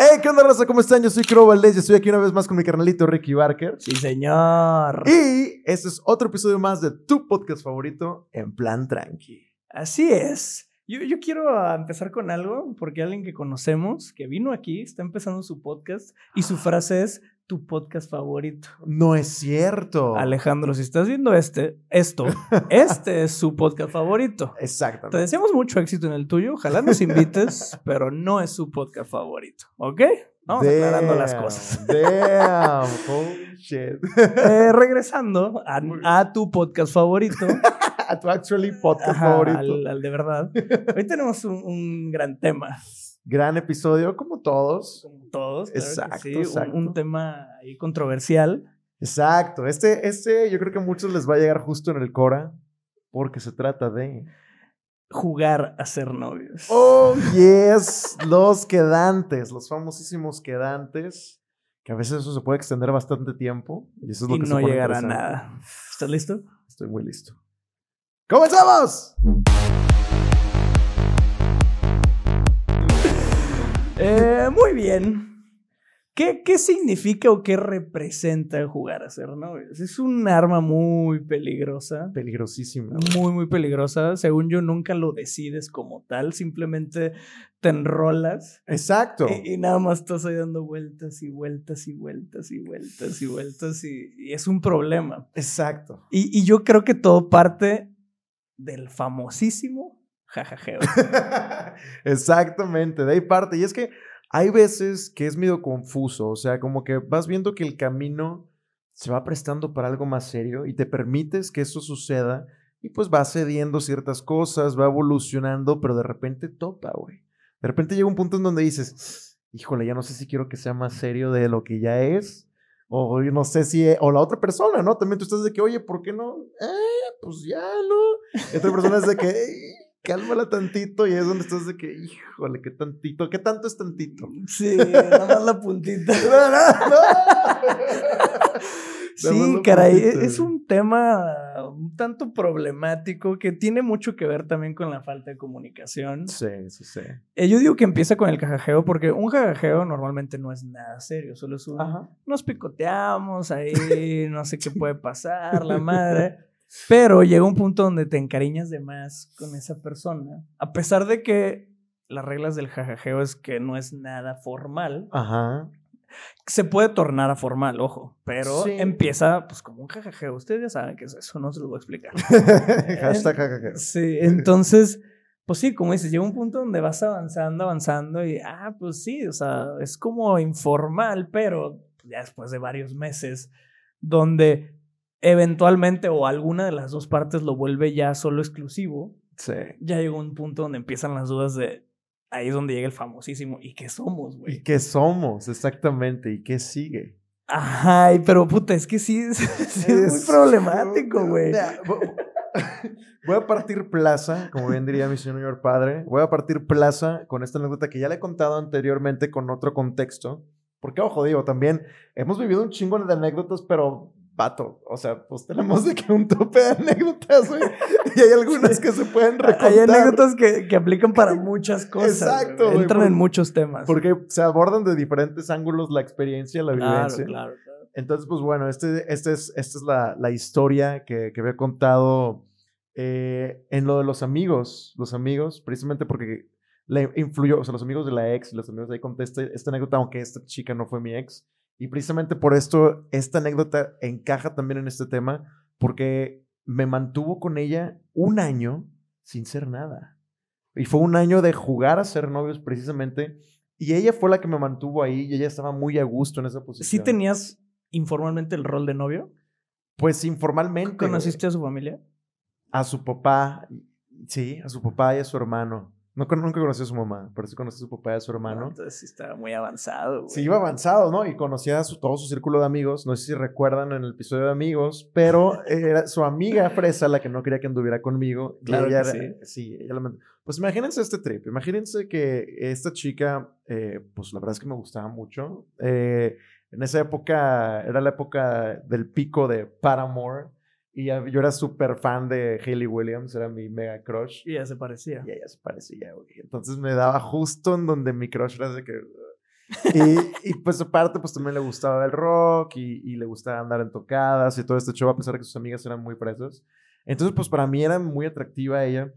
Hey, ¿qué onda, raza? ¿Cómo están? Yo soy Crow Valdez y estoy aquí una vez más con mi carnalito Ricky Barker. Sí, señor. Y este es otro episodio más de tu podcast favorito, En Plan Tranqui. Así es. Yo, yo quiero ah, empezar con algo, porque alguien que conocemos, que vino aquí, está empezando su podcast y su frase es tu podcast favorito. No es cierto. Alejandro, si estás viendo este, esto, este es su podcast favorito. Te Exactamente. deseamos mucho éxito en el tuyo, ojalá nos invites, pero no es su podcast favorito, ¿ok? Vamos aclarando las cosas. Damn, shit. Eh, regresando a, a tu podcast favorito. A tu actually podcast Ajá, favorito. Al, al de verdad. Hoy tenemos un, un gran tema, Gran episodio, como todos. como todos. claro Exacto, sí, un- exacto. Un, tema ahí controversial. Exacto. Este, este yo creo que a muchos les va a llegar justo en el Cora, porque se trata de. Jugar a ser novios. Oh, yes. Los quedantes, los famosísimos quedantes. Que a veces eso se puede extender bastante tiempo. Y eso es lo y que no pone llegará a nada. ¿Estás listo? Estoy muy listo. ¡Comenzamos! Eh, muy bien. ¿Qué, ¿Qué significa o qué representa jugar a ser novios? Es un arma muy peligrosa. Peligrosísimo. Muy, muy peligrosa. Según yo, nunca lo decides como tal. Simplemente te enrolas Exacto. Y, y nada más estás ahí dando vueltas y vueltas y vueltas y vueltas y vueltas y, y es un problema. Exacto. Y, y yo creo que todo parte del famosísimo jajajeo. Exactamente, de ahí parte. Y es que hay veces que es medio confuso, o sea, como que vas viendo que el camino se va prestando para algo más serio y te permites que eso suceda y pues va cediendo ciertas cosas, va evolucionando, pero de repente topa, güey. De repente llega un punto en donde dices, híjole, ya no sé si quiero que sea más serio de lo que ya es. O no sé si, o la otra persona, ¿no? También tú estás de que, oye, ¿por qué no? Eh, pues ya, ¿no? Y otra persona es de que, "Ey, cálmala tantito. Y es donde estás de que, híjole, qué tantito, ¿qué tanto es tantito? Sí, nada más la puntita. No, no, no. Nada Sí, caray, puntita. es un tema un tanto problemático que tiene mucho que ver también con la falta de comunicación. Sí, sí, sí. Eh, Yo digo que empieza con el jajajeo porque un jajajeo normalmente no es nada serio, solo es un, Ajá. nos picoteamos ahí, no sé qué puede pasar, la madre. Pero llega un punto donde te encariñas de más con esa persona, a pesar de que las reglas del jajajeo es que no es nada formal, Ajá. se puede tornar a formal, ojo, pero Sí. empieza pues como un jajajeo. Ustedes ya saben qué es eso, no se los voy a explicar. Hashtag jajaja. Sí, entonces, pues sí, como dices, llega un punto donde vas avanzando, avanzando y, ah, pues sí, o sea, es como informal, pero ya después de varios meses, donde eventualmente o alguna de las dos partes lo vuelve ya solo exclusivo, Sí. ya llega un punto donde empiezan las dudas de, ahí es donde llega el famosísimo, ¿y qué somos, ¿Y güey? qué somos? Exactamente. ¿Y qué sigue? Ay, pero puta, es que sí, es, sí es muy problemático, güey. Voy a partir plaza, como bien diría mi señor padre. Voy a partir plaza con esta anécdota que ya le he contado anteriormente con otro contexto. Porque, ojo, digo, también hemos vivido un chingo de anécdotas, pero vato, o sea, pues tenemos de que un tope de anécdotas, güey. Y hay algunas que se pueden recontar. Hay anécdotas que, que aplican para muchas cosas. Exacto, güey. güey, Entran por- en muchos temas. Porque se abordan de diferentes ángulos la experiencia, la vivencia. claro, claro. Entonces, pues bueno, este, este es, esta es la, la historia que, que había contado eh, en lo de los amigos. Los amigos, precisamente porque le influyó, o sea, los amigos de la ex, los amigos de ahí conté este- esta anécdota, aunque esta chica no fue mi ex. Y precisamente por esto, esta anécdota encaja también en este tema, porque me mantuvo con ella un año sin ser nada. Y fue un año de jugar a ser novios precisamente. Y ella fue la que me mantuvo ahí y ella estaba muy a gusto en esa posición. ¿Sí tenías informalmente el rol de novio? Pues informalmente. ¿Conociste a su familia? A su papá, sí, a su papá y a su hermano. No, nunca conocí a su mamá, pero sí conocí a su papá y a su hermano. Entonces sí estaba muy avanzado. güey. Sí, iba avanzado, ¿no? Y conocía a su, todo su círculo de amigos. No sé si recuerdan en el episodio de amigos, pero era su amiga Fresa la que no quería que anduviera conmigo. y Claro ella que era- sí. ella la mand- Pues imagínense este trip. Imagínense que esta chica, eh, pues la verdad es que me gustaba mucho. Eh, en esa época, era la época del pico de Paramore. Y ya- yo era súper fan de Hayley Williams, era mi mega crush. Y ya se parecía. Y ella se parecía, güey. Entonces me daba justo en donde mi crush era de que. Y, y, pues aparte, pues también le gustaba el rock y, y, le gustaba andar en tocadas y todo este show, a pesar de que sus amigas eran muy fresas. Entonces, pues para mí era muy atractiva ella,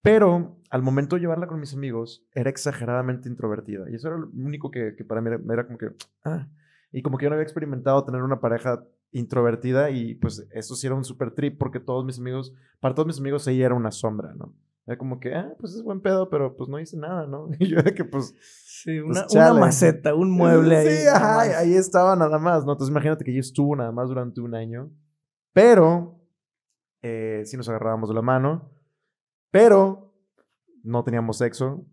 pero al momento de llevarla con mis amigos, era exageradamente introvertida. Y eso era lo único que, que para mí era, era, como que, ah. Y como que yo no había experimentado tener una pareja introvertida y pues eso sí era un super trip porque todos mis amigos, para todos mis amigos ella era una sombra, ¿no? Era como que, ah, pues es buen pedo, pero pues no hice nada, ¿no? Y yo era que pues... Sí, pues, una, una maceta, un mueble ahí. Sí, ajá, ahí estaba nada más, ¿no? Entonces imagínate que yo estuvo nada más durante un año, pero eh, sí nos agarrábamos de la mano, pero no teníamos sexo.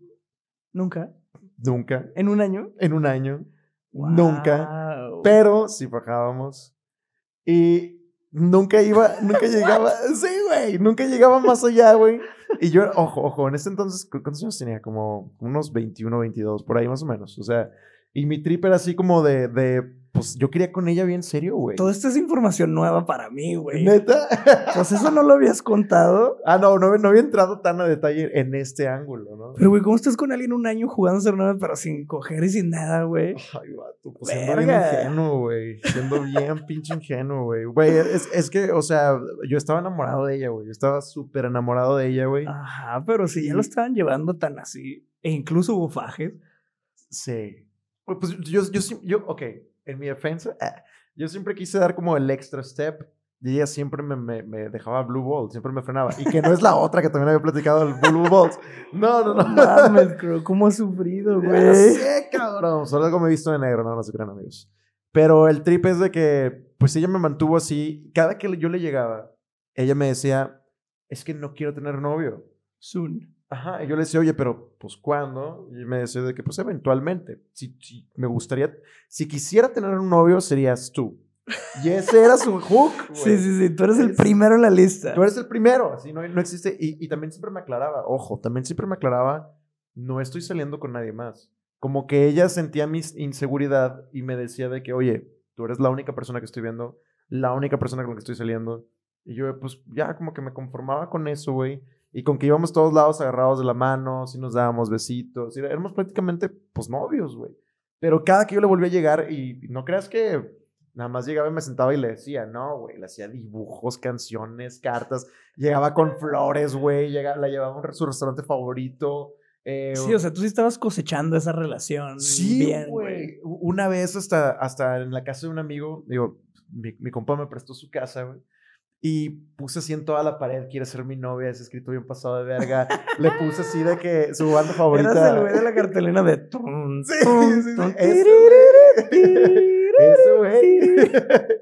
¿Nunca? Nunca. ¿En un año? En un año. Nunca. Pero sí bajábamos. Y nunca iba, nunca llegaba. sí, güey. Nunca llegaba más allá, güey. Y yo, ojo, ojo, en ese entonces, ¿cuántos años tenía? Como unos 21, 22, por ahí más o menos. O sea, y mi trip era así como de, de pues yo quería con ella bien serio, güey. Toda esta es información nueva para mí, güey. ¿Neta? Pues eso no lo habías contado. Ah, no, no, no había entrado tan a detalle en este ángulo, ¿no? Pero, güey, ¿cómo estás con alguien un año jugando a ser nueve, pero sin coger y sin nada, güey? Ay, vato, pues siendo bien ingenuo, güey. Siendo bien pinche ingenuo, güey. Güey, es, es, que, o sea, yo estaba enamorado de ella, güey. Yo estaba súper enamorado de ella, güey. Ajá, pero si ya lo estaban llevando tan así, e incluso bufajes. Sí. Pues yo, yo, yo, yo ok en mi defensa, ah, yo siempre quise dar como el extra step y ella siempre me, me, me, dejaba Blue Balls, siempre me frenaba. Y que no es la otra que también había platicado, el Blue Balls. No, no, no. Mames, ¿cómo ha sufrido, güey? Sí, cabrón. Solo algo me he visto de negro, no, no se crean, amigos. Pero el trip es de que, pues ella me mantuvo así. Cada que yo le llegaba, ella me decía, es que no quiero tener novio. Soon. Ajá, y yo le decía, oye, pero pues ¿cuándo? Y me decía de que pues eventualmente, si, si, me gustaría, si quisiera tener un novio serías tú. Y ese era su hook. Sí, sí, sí, tú eres el primero en la lista. Tú eres el primero, así no, no existe. Y, y también siempre me aclaraba, ojo, también siempre me aclaraba, no estoy saliendo con nadie más. Como que ella sentía mi inseguridad y me decía de que, oye, tú eres la única persona que estoy viendo, la única persona con la que estoy saliendo. Y yo, pues ya como que me conformaba con eso, güey. Y con que íbamos todos lados agarrados de la mano, si nos dábamos besitos, éramos prácticamente, pues, novios, güey. Pero cada que yo le volví a llegar, y no creas que nada más llegaba y me sentaba y le decía, no, güey, le hacía dibujos, canciones, cartas, llegaba con flores, güey, la llevaba a su restaurante favorito. Eh, sí, o sea, tú sí estabas cosechando esa relación. Sí, güey. Una vez hasta, hasta en la casa de un amigo, digo, mi, mi compa me prestó su casa, güey. Y puse así en toda la pared, quiere ser mi novia, ese escrito bien pasado de verga. Le puse así de que su banda favorita. Eras el güey de la cartelina de... sí, sí, sí. Ese güey.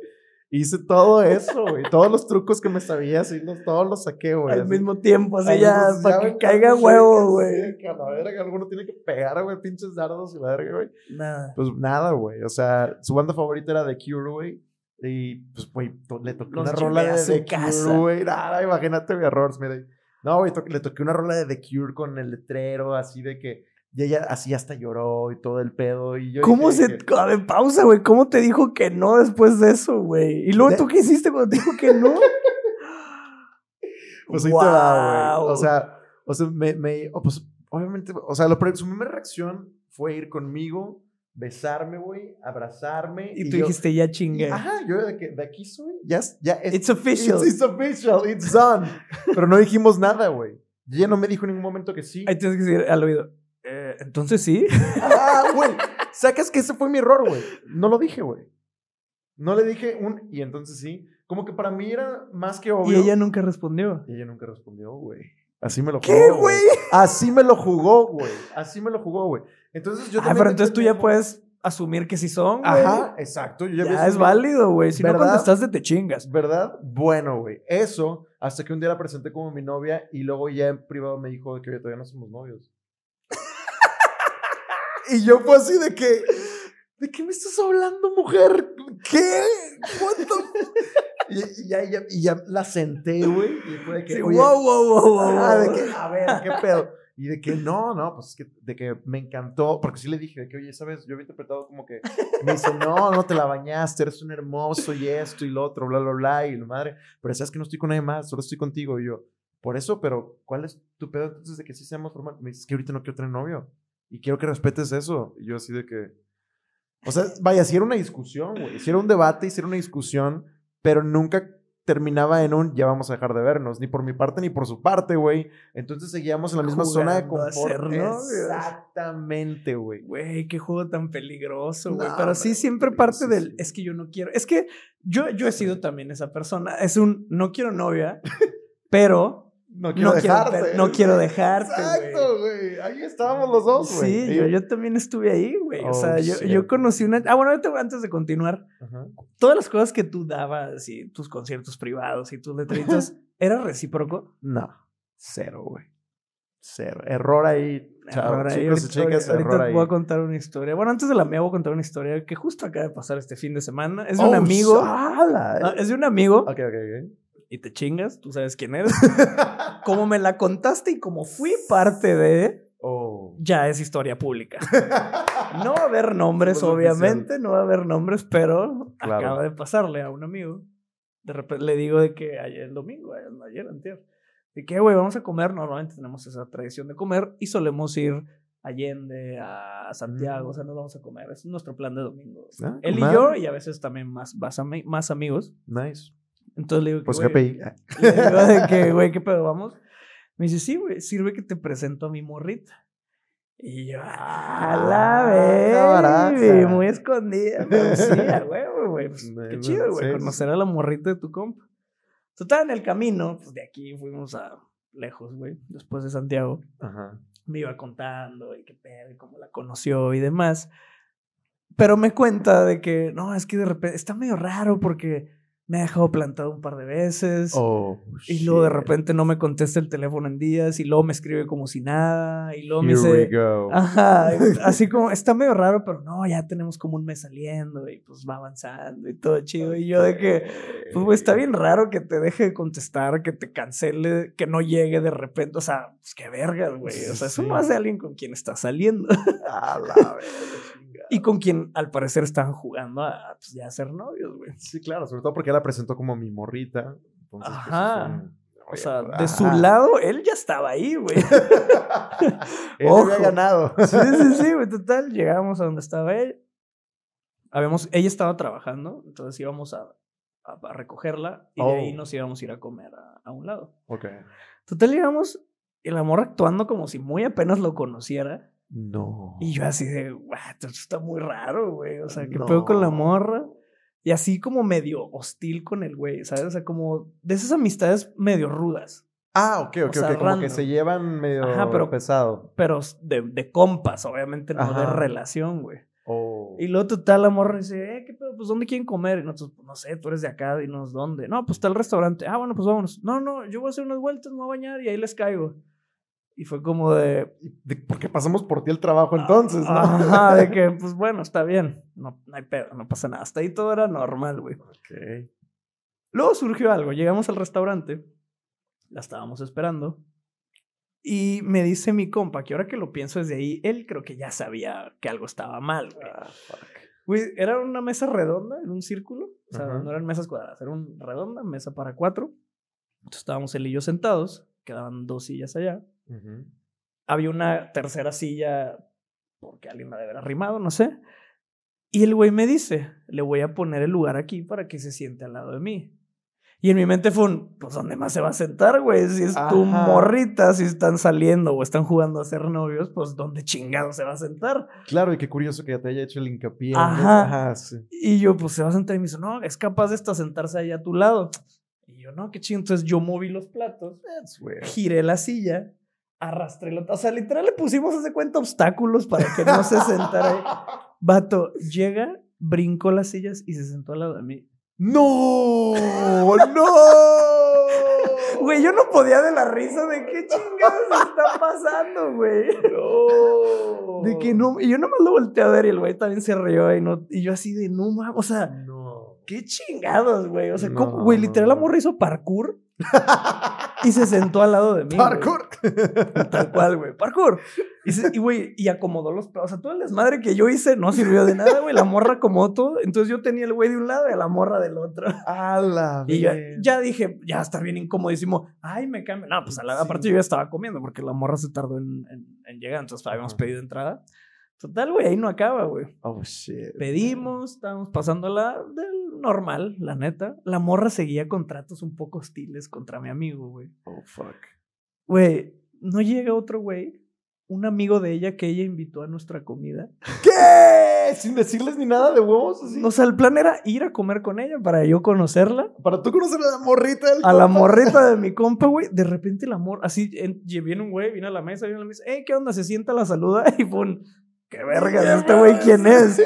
Hice todo eso, güey. Todos los trucos que me sabía, así, todos los saqué, güey. Al mismo tiempo, así ya, para que caiga huevo, güey. Que a la verga, alguno tiene que pegar, güey, pinches dardos y la verga, güey. Nada. Pues nada, güey. O sea, su banda favorita era The Cure, güey. Y pues, güey, le toqué una rola de The Cure, güey. Nada, imagínate mi error, No, güey, le toqué una rola de The Cure con el letrero, así de que. Y ella así hasta lloró y todo el pedo. Y yo ¿Cómo se.? A ver, pausa, güey. ¿Cómo te dijo que no después de eso, güey? ¿Y luego tú qué hiciste cuando te dijo que no? pues ahí te va, güey. O sea, o sea, me. me pues, obviamente, o sea, lo, su primera reacción fue ir conmigo besarme, güey, abrazarme. Y, tú dijiste, ya chingue. ajá, yo de, que, de aquí soy, ya, ya es, It's official. It's, official, it's done. Pero no dijimos nada, güey. Y ella no me dijo en ningún momento que sí. Ahí tienes que decir al oído, eh, entonces sí. Ah, güey, sacas que ese fue mi error, güey. No lo dije, güey. No le dije un, y entonces sí. Como que para mí era más que obvio. Y ella nunca respondió. Y ella nunca respondió, güey. Así me lo jugó. ¿Qué, güey? Así me lo jugó, güey. Así me lo jugó, güey. Entonces yo Ah, pero entonces tú ya puedes asumir que sí son, güey. Ajá, exacto. ya, es válido, güey. Si no contestaste, te chingas. ¿Verdad? Bueno, güey. Eso, hasta que un día la presenté como mi novia y luego ya en privado me dijo que todavía no somos novios. y yo fue así de que, ¿de qué me estás hablando, mujer? ¿Qué? ¿Cuánto? y, ya, ya, y ya la senté, güey. Y fue de que, wow, wow, wow, wow. de que, a ver, ¿qué pedo? Y de que no, no, pues que, de que me encantó, porque sí le dije, de que, oye, ¿sabes? Yo había interpretado como que, me dice, no, no te la bañaste, eres un hermoso y esto y lo otro, bla, bla, bla, y la madre, pero sabes que no estoy con nadie más, solo estoy contigo. Y yo, por eso, pero ¿cuál es tu pedo entonces de que sí seamos formales? Me dices que ahorita no quiero tener novio y quiero que respetes eso. Y yo así de que, O sea, vaya, si era una discusión, güey. Si era un debate y si era una discusión, pero nunca terminaba en un ya vamos a dejar de vernos, ni por mi parte ni por su parte, güey. Entonces seguíamos en la misma zona de confort. Exactamente, güey. Güey, qué juego tan peligroso, güey. No, Pero sí, siempre parte sí, del. sí. Es que yo no quiero. Es que yo, yo he sido también esa persona. Es un no quiero novia, pero No no quiero quiero, dejarte. no quiero dejarte. Exacto, güey. Ahí estábamos los dos, güey. Sí, yo, yo también estuve ahí, güey. o Oh, sea, yo, yo conocí una. Ah, bueno, ahorita, antes de continuar, todas las cosas que tú dabas y tus conciertos privados y tus letritas, ¿era recíproco? No, cero, güey. Cero. Error ahí. Chao, Error ahí. chicos y Ahorita- chicas, ahorita error te ahí. voy a contar una historia. Bueno, antes de la mía voy a contar una historia que justo acaba de pasar este fin de semana. Es de un Oh, amigo. sala, Ah, es de un amigo Ok, ok, y te chingas, tú sabes quién eres. como me la contaste y como fui parte de. Oh. ya es historia pública. No va a haber nombres, obviamente, no va a haber nombres, pero Claro. acaba de pasarle a un amigo. De repente le digo de que ayer el domingo, ayer, ayer antier, de que, güey, vamos a comer. Normalmente tenemos esa tradición de comer y solemos ir a Allende, a Santiago, Mm. o sea, nos vamos a comer. Es nuestro plan de domingo. Ah, Él y yo, y a veces también más, más, más amigos. Nice. Entonces le digo que, Pues güey, GPI. Le digo de que, güey, ¿qué pedo? ¿Vamos? Me dice, sí, güey, sirve que te presento a mi morrita. Y yo, a la Ah, vez, muy escondida. Pero sí, a huevo, güey. Pues, qué chido, güey, sí. conocer a la morrita de tu compa. Total, en el camino, pues de aquí fuimos a lejos, güey, después de Santiago. Ajá. Me iba contando y qué pedo y cómo la conoció y demás. Pero me cuenta de que, no, es que de repente está medio raro porque me ha dejado plantado un par de veces. Oh. Y luego de repente no me contesta el teléfono en días y luego me escribe como si nada y luego me Here dice, ajá, así como está medio raro, pero no, ya tenemos como un mes saliendo y pues va avanzando y todo chido. Y yo de que, pues está bien raro que te deje de contestar, que te cancele, que no llegue de repente, o sea, pues qué vergas, güey. O sea, eso no hace alguien con quien está saliendo A la verga, chingada. y con quien al parecer estaban jugando a pues, ya ser novios, güey. Sí, claro, sobre todo porque ella la presentó como mi morrita. Entonces, pues, es Ajá. un- O sea, de su ajá. lado, él ya estaba ahí, güey. Él Ojo. había ganado. Sí, sí, sí, güey. Total, llegamos a donde estaba él. Habíamos, ella estaba trabajando, entonces íbamos a, a- a recogerla y de ahí Oh. nos íbamos a ir a comer a, a un lado. Ok. Total, llegamos, el amor actuando como si muy apenas lo conociera. No. Y yo así de, "What, esto está muy raro, güey. O sea, ¿qué pedo con la No. morra? Y así como medio hostil con el güey, ¿sabes? O sea, como de esas amistades medio rudas, Ah, ok, ok, O sea, ok. Como random. que se llevan medio Ajá, pero- pesado. pero de, de compas, obviamente, no de Ajá. relación, güey. Oh. Y luego total la morra dice, eh, ¿qué pedo? Pues ¿dónde quieren comer? Y nosotros, pues no sé, tú eres de acá, dinos dónde. No, pues está el restaurante. Ah, bueno, pues vámonos. No, no, yo voy a hacer unas vueltas, me voy a bañar y ahí les caigo. Y fue como de... De- Porque pasamos por ti el trabajo entonces, ¿no? Ajá, de que, pues bueno, está bien. No, no hay pedo, no pasa nada. Hasta ahí todo era normal, güey. Ok. Luego surgió algo. Llegamos al restaurante. La estábamos esperando. Y me dice mi compa que ahora que lo pienso desde ahí, él creo que ya sabía que algo estaba mal, güey. Ah, fuck. Güey, era una mesa redonda, en un círculo. O sea, no eran mesas cuadradas, era una redonda, mesa para cuatro. Entonces estábamos él y yo sentados, quedaban dos sillas allá. Había una tercera silla, porque alguien la debe haber arrimado, no sé. Y el güey me dice, le voy a poner el lugar aquí para que se siente al lado de mí. Y en mi mente fue un, pues ¿dónde más se va a sentar, güey? Si es tu morrita, si están saliendo o están jugando a ser novios, pues ¿dónde chingado se va a sentar? Claro, y qué curioso que ya te haya hecho el hincapié. Ajá. eso. Ajá, sí. Y yo, pues se va a sentar y me dice, no, es capaz de hasta sentarse ahí a tu lado. Y yo, no, qué chido. Entonces yo moví los platos, giré la silla, arrastré la... O sea, literal le pusimos, hace cuenta, obstáculos para que no se sentara ahí. Vato, llega, brincó las sillas y se sentó al lado de mí. ¡No! ¡No! Güey, yo no podía de la risa de qué chingados está pasando, güey. ¡No! De que no, y yo nomás lo volteé a ver y el güey también se rió y, no, y yo así de no mames, o sea, No. qué chingados, güey. O sea, No, ¿cómo, güey? Literal, la morra hizo parkour y se sentó al lado de mí. ¡Parkour! Tal cual, güey. Parkour. Y, se- y, güey, y acomodó los platos. O sea, todo el desmadre que yo hice no sirvió de nada, güey. La morra acomodó todo. Entonces yo tenía el güey de un lado y a la morra del otro. ¡A la Y vez! ya dije, ya está bien incomodísimo. Ay, me cambio. No, pues a la, Sí. aparte yo ya estaba comiendo porque la morra se tardó en, en- en llegar. Entonces habíamos pedido entrada. Total, güey, ahí no acaba, güey. Oh, shit. Pedimos, estábamos pasándola del normal, la neta. La morra seguía con tratos un poco hostiles contra mi amigo, güey. Oh, fuck. Güey, no llega otro güey, un amigo de ella que ella invitó a nuestra comida. ¿Qué? Sin decirles ni nada de huevos. Así. O sea, el plan era ir a comer con ella para yo conocerla. Para tú conocer a la morrita del A la morrita de mi compa, güey. De repente la morra, así, viene un güey, viene a la mesa, viene a la mesa. Hey, ¿qué onda? Se sienta, la saluda y pum. ¿Qué verga? ¿Este güey quién es?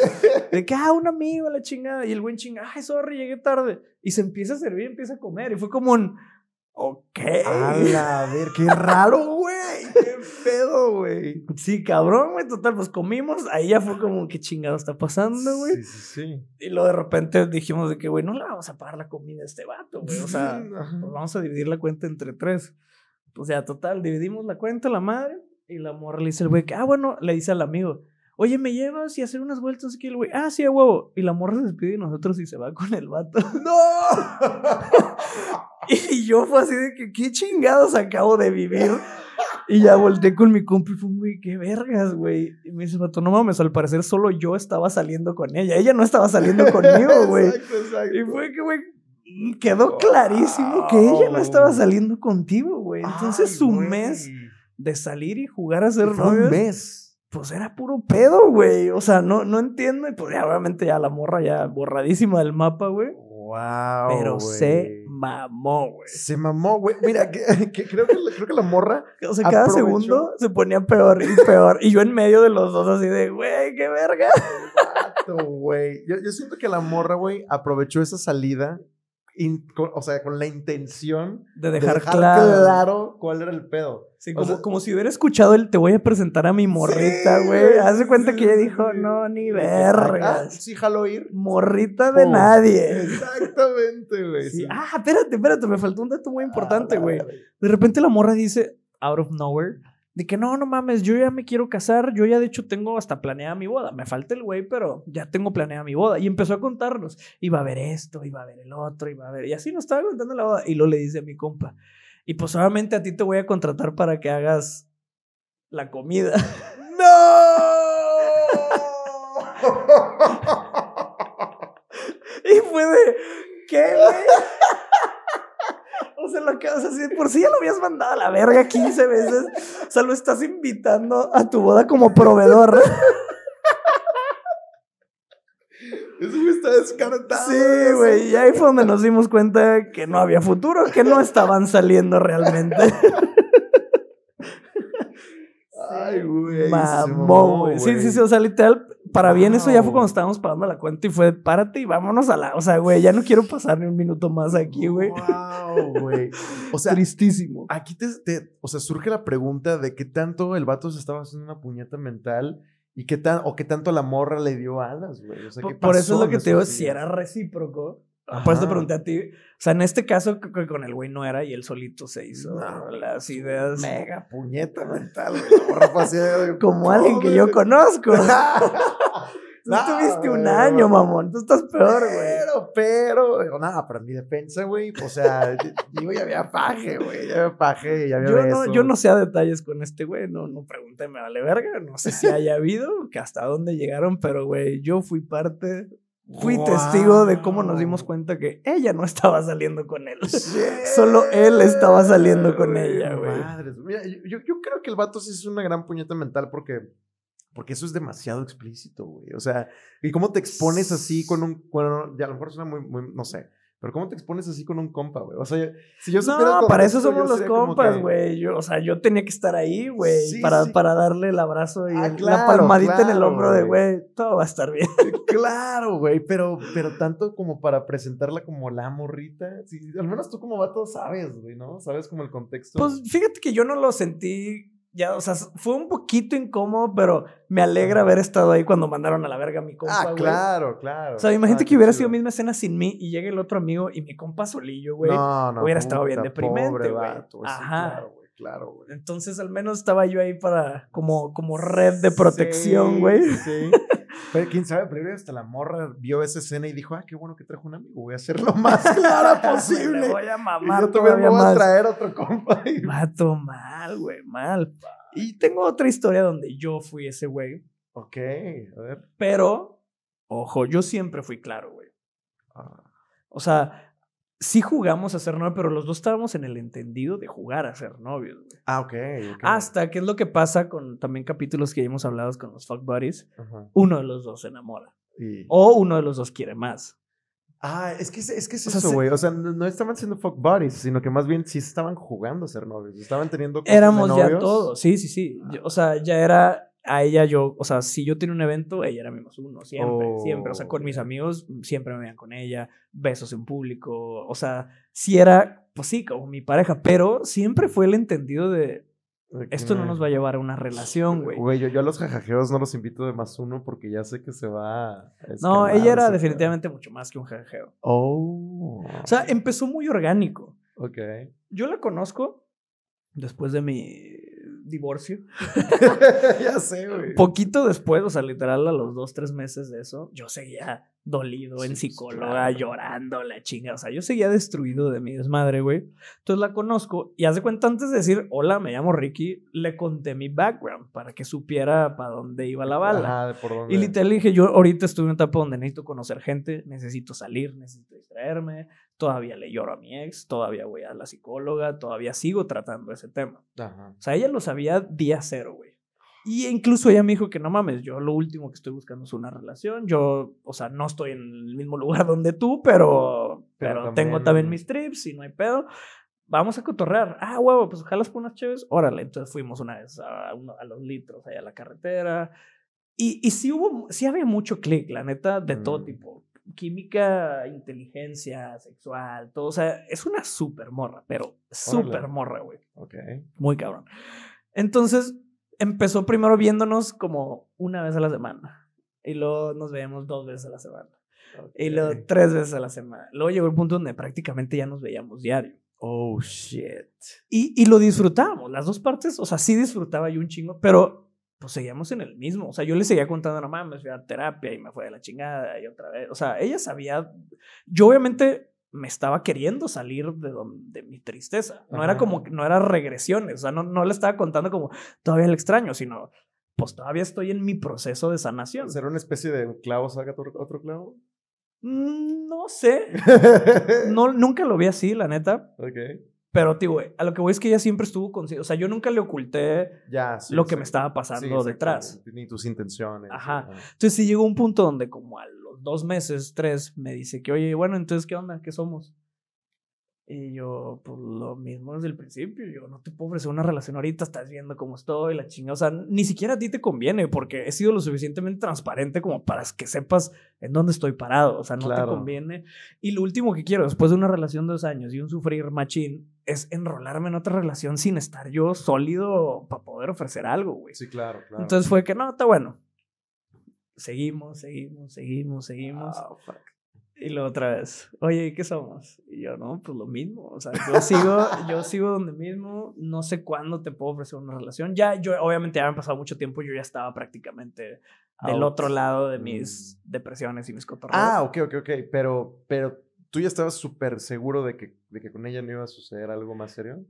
De que, ah, un amigo, la chingada. Y el güey chinga, ay, sorry, llegué tarde. Y se empieza a servir, empieza a comer. Y fue como un, ok. A ver, qué raro, güey. Qué pedo, güey. Sí, cabrón, güey. Total, pues comimos. Ahí ya fue como, ¿qué chingado está pasando, güey? Sí, sí, sí. Y luego de repente dijimos de que, güey, no le vamos a pagar la comida a este vato, güey. O sea, pues vamos a dividir la cuenta entre tres. Pues ya, total, dividimos la cuenta, la madre. Y la morra le dice al güey que, ah, bueno, le dice al amigo, oye, ¿me llevas y hacer unas vueltas aquí? El güey, ah, sí, a huevo. Y la morra se despide de nosotros y se va con el vato. ¡No! Y yo fue así de que, ¿qué chingados acabo de vivir? Y ya volteé con mi compa y fue, güey, qué vergas, güey. Y me dice, vato, no mames, al parecer solo yo estaba saliendo con ella. Ella no estaba saliendo conmigo, güey. Exacto, exacto. Y fue que, güey, quedó clarísimo que ella no estaba saliendo contigo, güey. Entonces Ay, su mes de salir y jugar a ser Fue un novios, mes. Pues era puro pedo, güey. O sea, no, no entiendo. Y pues ya, obviamente ya la morra ya borradísima del mapa, güey. Wow. Pero se mamó, güey. Se mamó, güey. Mira, que, que creo, que, creo que la morra. O sea, cada Aprovechó. segundo se ponía peor y peor. Y yo en medio de los dos así de, güey, qué verga. Vato, güey. Yo, yo siento que la morra, güey, aprovechó esa salida. In- con- o sea, con la intención De de dejar, dejar claro. claro cuál era el pedo. Sí, como, sea- como si hubiera escuchado el te voy a presentar a mi morrita, güey. Sí, cuenta sí, que ella dijo, no, ni vergas. Ah, sí, jalo ir. Morrita de Pum. nadie. Exactamente, güey. Ah, espérate, espérate, me faltó un dato muy importante, Ah, güey. dale. De repente la morra dice, out of nowhere, de que no, no mames, yo ya me quiero casar, yo ya de hecho tengo hasta planeada mi boda. Me falta el güey, pero ya tengo planeada mi boda. Y empezó a contarnos, iba a ver esto, iba a ver el otro, iba a ver. Y así nos estaba contando la boda. Y lo le dice a mi compa, y pues obviamente a ti te voy a contratar para que hagas la comida. Y fue de, ¿qué, güey? Lo que, o sea, si por si ya lo habías mandado a la verga 15 veces, o sea, lo estás invitando a tu boda como proveedor. Eso me está descartado. Sí, güey. Y ahí fue donde nos dimos cuenta que no había futuro, que no estaban saliendo realmente. Ay, güey. Mamó, güey. Sí, sí, sí. O sea, literal, para bien, eso ya fue cuando estábamos pagando la cuenta y fue, párate y vámonos a la. O sea, güey, ya no quiero pasar ni un minuto más aquí, güey. Wow, güey. O sea, Tristísimo. aquí te, te- o sea, surge la pregunta de qué tanto el vato se estaba haciendo una puñeta mental y qué tan, o qué tanto la morra le dio alas, güey. O sea, ¿qué Por, por eso pasó es lo que te digo, si era recíproco. Por eso te Ajá. pregunté a ti. O sea, en este caso, creo que con el güey no era y él solito se hizo No, las ideas. Mega puñeta mental, güey. Como alguien que yo conozco. Tú No, tuviste un año, mamón. Tú estás peor, güey. Pero, pero, digo, nada, mi defensa, güey, o sea, digo, ya había paje, güey, ya había paje, ya había Yo no, yo no sé a detalles con este güey, no, no pregunté, me vale verga, no sé si haya habido, que hasta dónde llegaron, pero güey, yo fui parte, fui testigo de cómo nos dimos cuenta que ella no estaba saliendo con él. Solo él estaba saliendo con ella, güey. Madres, mira, yo, yo- creo que el vato sí es una gran puñeta mental porque, porque eso es demasiado explícito, güey. O sea, y cómo te expones así con un, bueno, ya a lo mejor suena muy, muy, no sé, pero cómo te expones así con un compa, güey. O sea, si yo supiera No, para eso somos los compas, güey. O sea, yo tenía que estar ahí, güey, Sí, para, sí. para darle el abrazo y Ah, el- la claro, palmadita en el hombro de, güey. güey, todo va a estar bien. Claro, güey, pero, pero tanto como para presentarla como la morrita. Sí, al menos tú como vato sabes, güey, ¿no? Sabes como el contexto. Pues fíjate que yo no lo sentí, ya, o sea, fue un poquito incómodo, pero me alegra haber estado ahí cuando mandaron a la verga a mi compa, ah, güey. claro, claro. O sea, imagínate Ah, que hubiera sido misma escena sin mí y llega el otro amigo y mi compa solillo, güey. No, no, hubiera estado bien puta, deprimente, pobre güey. vato, sí, Ajá. claro, güey, claro, güey. Entonces al menos estaba yo ahí para, como, como red de protección, Sí, güey. Sí. Pero quién sabe, pero hasta la morra vio esa escena y dijo, ah, qué bueno que trajo un amigo, voy a hacer lo más clara Me posible. voy a y mamar yo también me todavía voy a traer otro compa. Y- Vato, mal, güey, mal. Y tengo otra historia donde yo fui ese güey. Ok, a ver. Pero, ojo, yo siempre fui claro, güey. Ah, O sea, sí jugamos a ser novios, pero los dos estábamos en el entendido de jugar a ser novios, güey. Ah, ok. ok. Hasta que es lo que pasa con también capítulos que ya hemos hablado con los fuck buddies. Uno de los dos se enamora. O uno de los dos quiere más. Ah, es que es, es que es O sea, eso, se- güey. O sea, no, no estaban siendo fuck buddies, sino que más bien sí estaban jugando a ser novios. Estaban teniendo cosas de Éramos ya novios. todos. Sí, sí, sí. Yo- o sea, ya era a ella yo. O sea, si yo tenía un evento, ella era mi más uno. Siempre, Oh, siempre. O sea, con mis ok. amigos siempre me veían con ella. Besos en público. O sea, sí era, pues sí, como mi pareja. Pero siempre fue el entendido de esto no nos va a llevar a una relación, güey. Güey, yo, yo a los jajajeos no los invito de más uno porque ya sé que se va a No, ella era definitivamente mucho más que un jajeo. pedo. Oh. O sea, empezó muy orgánico. Ok. Yo la conozco después de mi divorcio. ya sé, güey. Poquito después, o sea, literal a los dos, tres meses de eso, yo seguía dolido en Sí, psicóloga, claro. llorando, la chinga. O sea, yo seguía destruido de mi desmadre, güey. Entonces la conozco y haz de cuenta antes de decir, hola, me llamo Ricky, le conté mi background para que supiera para dónde iba la bala. Ajá, de por dónde. Y literal dije, yo ahorita estoy en una etapa donde necesito conocer gente, necesito salir, necesito distraerme, todavía le lloro a mi ex, todavía voy a la psicóloga, todavía sigo tratando ese tema. Ajá. O sea, ella lo sabía día cero, güey. Y incluso ella me dijo que no mames, yo lo último que estoy buscando es una relación. Yo, o sea, no estoy en el mismo lugar donde tú, pero, Pero pero, también- tengo también mis trips y no hay pedo. Vamos a cotorrear. Ah, huevo, pues jalas por unas chéves. Órale. Entonces fuimos una vez a, a los litros, allá a la carretera. Y, y sí hubo, sí había mucho click, la neta, de todo Mm. tipo. Química, inteligencia, sexual, todo. O sea, es una super morra, pero super morra, güey. Ok. Muy cabrón. Entonces empezó primero viéndonos como una vez a la semana. Y luego nos veíamos dos veces a la semana. Y luego tres veces a la semana. Luego llegó el punto donde prácticamente ya nos veíamos diario. Oh, shit. Y, y lo disfrutábamos, las dos partes. O sea, sí disfrutaba yo un chingo, pero pues seguíamos en el mismo. O sea, yo le seguía contando, no mames, fui a terapia y me fue de la chingada y otra vez. O sea, ella sabía. Yo obviamente me estaba queriendo salir de, don- de mi tristeza. No era como, no era regresiones. O sea, no, no le estaba contando como todavía el extraño, sino pues todavía estoy en mi proceso de sanación. ¿Será una especie de clavo saca otro, otro clavo? Mm, No sé. No, nunca lo vi así, la neta. ok. Pero, tío, güey, a lo que voy es que ella siempre estuvo consciente. O sea, yo nunca le oculté Ya, sí, lo que sí. me estaba pasando detrás. Ni tus intenciones. Ajá. Entonces sí llegó un punto donde como a los dos meses, tres, me dice que, oye, bueno, entonces, ¿qué onda? ¿Qué somos? Y yo, pues lo mismo desde el principio. Yo no te puedo ofrecer una relación ahorita, estás viendo cómo estoy, la chingada. O sea, ni siquiera a ti te conviene porque he sido lo suficientemente transparente como para que sepas en dónde estoy parado. O sea, no Claro. te conviene. Y lo último que quiero después de una relación de dos años y un sufrir machín es enrolarme en otra relación sin estar yo sólido para poder ofrecer algo, güey. Sí, claro, claro. Entonces fue que no, está bueno. Seguimos, seguimos, seguimos, seguimos. Fuck. Y luego otra vez, oye, ¿qué somos? Y yo, no, pues lo mismo. O sea, yo sigo, yo sigo donde mismo. No sé cuándo te puedo ofrecer una relación. Ya, yo, obviamente, ya han pasado mucho tiempo. Yo ya estaba prácticamente del otro lado de mis depresiones y mis cotorreos. Ah, ok, ok, ok. Pero, pero tú ya estabas súper seguro de que, de que con ella no iba a suceder algo más serio.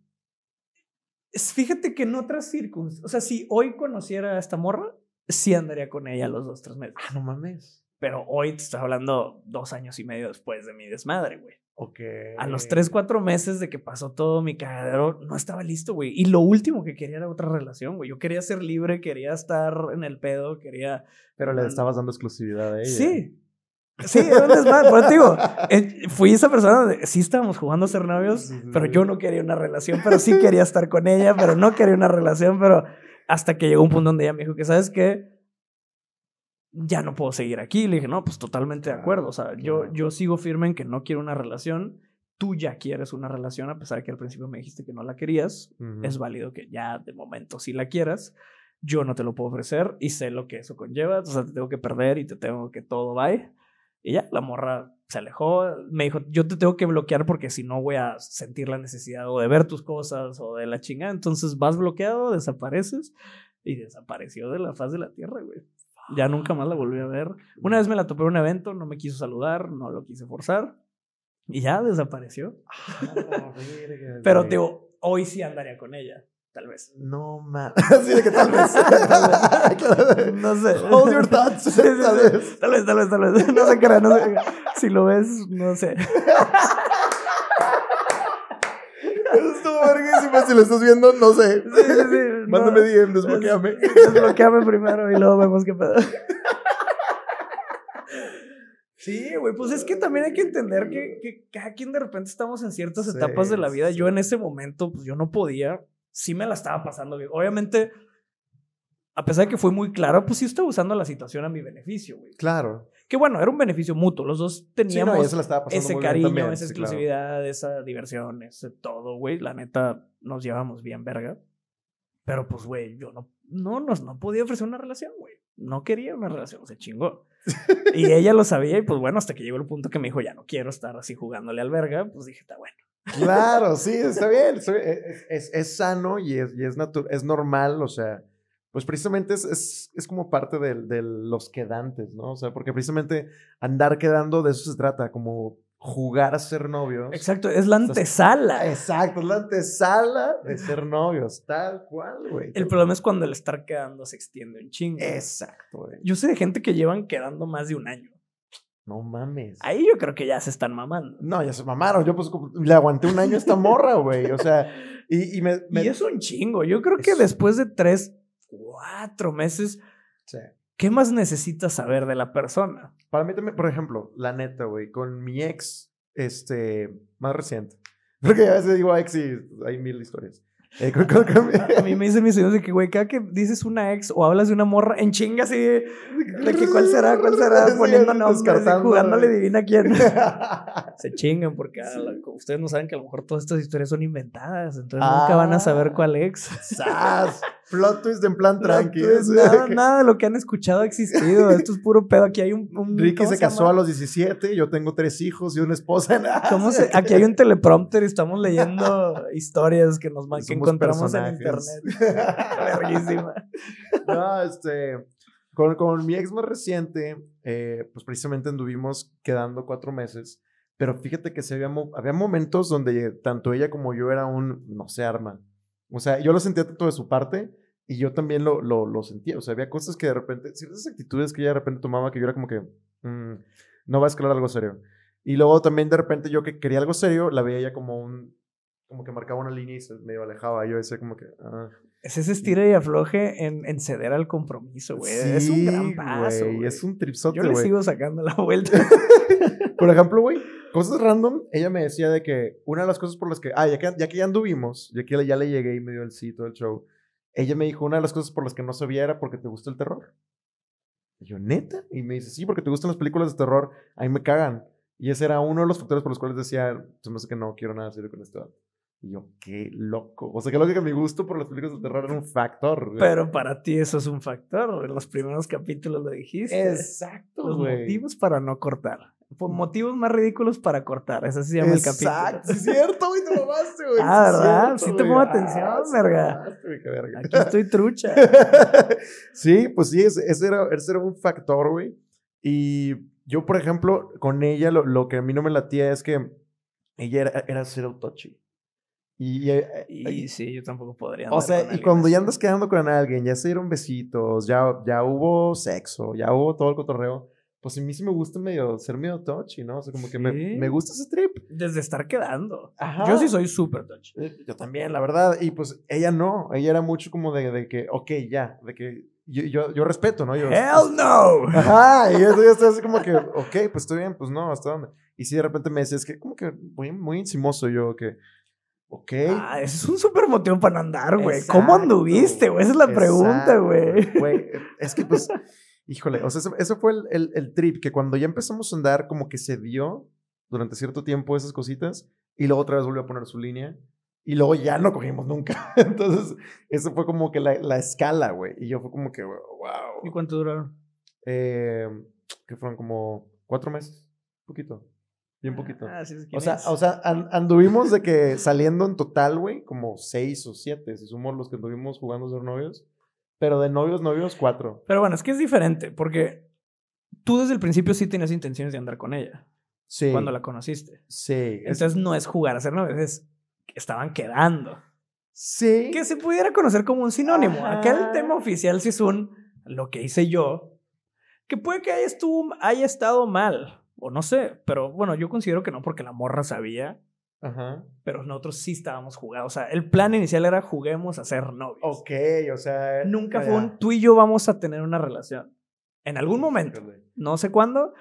Fíjate que en otras circunstancias, o sea, si hoy conociera a esta morra, sí andaría con ella los dos, tres meses. Ah, no mames. Pero hoy te estoy hablando dos años y medio después de mi desmadre, güey. Ok. A los tres, cuatro meses de que pasó todo mi cagadero, no estaba listo, güey. Y lo último que quería era otra relación, güey. Yo quería ser libre, quería estar en el pedo, quería... Pero le no, estabas dando exclusividad a ella. Sí. Sí, era un desmadre. Te digo, eh, fui esa persona sí estábamos jugando a ser novios, Sí, sí, pero yo no quería una relación, pero sí quería estar con ella, pero no quería una relación, pero hasta que llegó un punto donde ella me dijo que, ¿sabes qué? Ya no puedo seguir aquí. Le dije, no, pues totalmente de acuerdo. O sea, yo, yo sigo firme en que no quiero una relación. Tú ya quieres una relación, a pesar de que al principio me dijiste que no la querías. Ujú. Es válido que ya de momento sí la quieras. Yo no te lo puedo ofrecer y sé lo que eso conlleva. O sea, te tengo que perder y te tengo que todo bye. Y ya, la morra se alejó. Me dijo, yo te tengo que bloquear porque si no voy a sentir la necesidad o de ver tus cosas o de la chingada. Entonces vas bloqueado, desapareces. Y desapareció de la faz de la tierra, güey. Ya nunca más la volví a ver. Una vez me la topé en un evento, no me quiso saludar, no lo quise forzar. Y ya desapareció. Ah, verga, Pero digo, hoy sí andaría con ella. tal vez. No mames. Así de que tal vez. no sé. Hold your thoughts. Sí, sí, tal sí. vez. Tal vez, tal vez, tal vez. No sé qué era, no sé. Si lo ves, no sé. Estuvo verguísima. Si lo estás viendo, no sé. Sí, sí, sí. Mándame no. DM, desbloqueame. Desbloqueame primero y luego vemos qué pedo. Sí, güey, pues es que también hay que entender que, que cada quien de repente estamos en ciertas Sí, etapas de la vida. Yo en ese momento, pues yo no podía, sí me la estaba pasando bien. Obviamente, a pesar de que fue muy claro, pues sí estaba usando la situación a mi beneficio, güey. Claro. Que bueno, era un beneficio mutuo. Los dos Sí, no, teníamos la ese cariño, también, esa sí, claro. exclusividad, esa diversión, ese todo, güey. La neta, nos llevamos bien, verga. Pero pues, güey, yo no, no, no, no podía ofrecer una relación, güey. No quería una relación, se chingó. y ella lo sabía y pues bueno, hasta que llegó el punto que me dijo, ya no quiero estar así jugándole al verga, pues dije, está bueno. Claro, sí, está bien. está bien. Es, es- es sano y es, y es, es normal, o sea, pues precisamente es, es, es como parte del- de, los quedantes, ¿no? O sea, porque precisamente andar quedando de eso se trata, como jugar a ser novios. Exacto, es la antesala. Exacto, es la antesala de ser novios, tal cual, güey. El problema es cuando el estar quedando se extiende un chingo. Exacto, güey. Yo sé de gente que llevan quedando más de un año. No mames. Ahí yo creo que ya se están mamando. No, ya se mamaron. Yo pues le aguanté un año a esta morra, güey. O sea, y, y me... me- Y es un chingo. Yo creo que Es- después de tres, cuatro meses, Sí. ¿qué más necesitas saber de la persona? Para mí también, por ejemplo, la neta, güey, con mi ex, este, más reciente. Porque a veces digo ex y hay mil historias. Eh, A mí me dicen mis amigos de que, güey, cada que dices una ex o hablas de una morra, en chinga así de, de que cuál será, cuál será, poniendo nombres, y jugándole güey. adivina quién. Se chingan porque a la- ustedes no saben que a lo mejor todas estas historias son inventadas, entonces nunca van a saber Ah. cuál ex. ¡Sas! Plot twist en plan tranqui. Nada, nada de lo que han escuchado ha existido. Esto es puro pedo. Aquí hay un. un- Ricky ¿cómo se casó a los 17, yo tengo tres hijos y una esposa. ¿Cómo se- Aquí hay un teleprompter y estamos leyendo historias que nos que Encontramos en internet. No, este. Con, con mi ex más reciente, eh, pues precisamente anduvimos quedando cuatro meses. Pero fíjate que se había, había momentos donde tanto ella como yo era un no se arma. O sea, yo lo sentía tanto de su parte y yo también lo, lo, lo sentía. O sea, había cosas que de repente, ciertas actitudes que ella de repente tomaba que yo era como que mm, no va a escalar algo serio. Y luego también de repente yo que quería algo serio, la veía ella como un, como que marcaba una línea y se medio alejaba. Yo decía como que, ah. Es ese estira y afloje en, en ceder al compromiso, güey. es un gran Sí, paso. güey. Es un tripsote, Yo le güey. sigo sacando la vuelta. Por ejemplo, güey, cosas random. Ella me decía de que una de las cosas por las que, ah, ya que ya, que ya anduvimos, ya que ya le llegué y me dio el sí, todo el show. Ella me dijo, una de las cosas por las que no sabía era porque te gusta el terror. Y yo, ¿neta? Y me dice, sí, porque te gustan las películas de terror. Ahí me cagan. Y ese era uno de los factores por los cuales decía, se me hace que no quiero nada serio con este. Y yo, qué loco. O sea, qué loco que mi gusto por las películas de terror era un factor. güey. Pero para ti eso es un factor. En los primeros capítulos lo dijiste. Exacto, Los güey. motivos para no cortar. Por motivos más ridículos para cortar. Ese se llama el capítulo. Exacto, es cierto, güey, te mamaste, güey. Ah, ¿verdad? cierto, Sí te güey. pongo atención, Ah, verga. verga. Aquí estoy trucha. sí, pues sí, ese, ese era, ese era un factor, güey. Y yo, por ejemplo, con ella, lo, lo que a mí no me latía es que ella era, era cero touchy. Y, eh, Y sí, yo tampoco podría. o sea, y cuando ya así. andas quedando con alguien, ya se dieron besitos, ya, ya hubo sexo, ya hubo todo el cotorreo, pues a mí sí me gusta medio, ser medio touchy, ¿no? O sea, como que me, Sí. me gusta ese trip. Desde estar quedando. Ajá. Yo sí soy súper touch. Eh, Yo también, la verdad. Y pues ella no. Ella era mucho como de, de que, ok, ya. De que yo, yo, yo respeto, ¿no? Yo, Hell no. Ajá. Y eso ya está así como que, ok, pues estoy bien, pues no, ¿hasta dónde? Y si de repente me decía, es que como que muy, muy encimoso yo, que, ok. Ah, ese es un súper motivo para no andar, güey. ¿Cómo anduviste, güey? Esa es la pregunta, güey. Güey, es que pues, híjole, o sea, ese, ese fue el, el, el trip, que cuando ya empezamos a andar, como que se dio durante cierto tiempo esas cositas, y luego otra vez volvió a poner su línea, y luego ya no cogimos nunca. Entonces, eso fue como que la, la escala, güey, y yo fue como que, ¿Y wow. cuánto duraron? Eh, que fueron como cuatro meses, poquito, bien poquito. Ah, sí, sé O sea, es. o sea an- anduvimos de que saliendo en total, güey, como seis o siete, si sumo los que anduvimos jugando a ser novios. Pero de novios, novios, cuatro. Pero bueno, es que es diferente, porque tú desde el principio sí tenías intenciones de andar con ella Sí. cuando la conociste. Sí. es- Entonces no es jugar a ser novios, es que estaban quedando. Sí. que se pudiera conocer como un sinónimo. Acá el Ajá. tema oficial sí es un lo que hice yo, que puede que haya, estuvo, haya estado mal, o no sé, pero bueno, yo considero que no porque la morra sabía, Ajá. pero nosotros sí estábamos jugando. O sea, el plan inicial era juguemos a ser novios. Ok, o sea. Nunca vaya. fue un tú y yo vamos a tener una relación. En algún momento, no sé cuándo,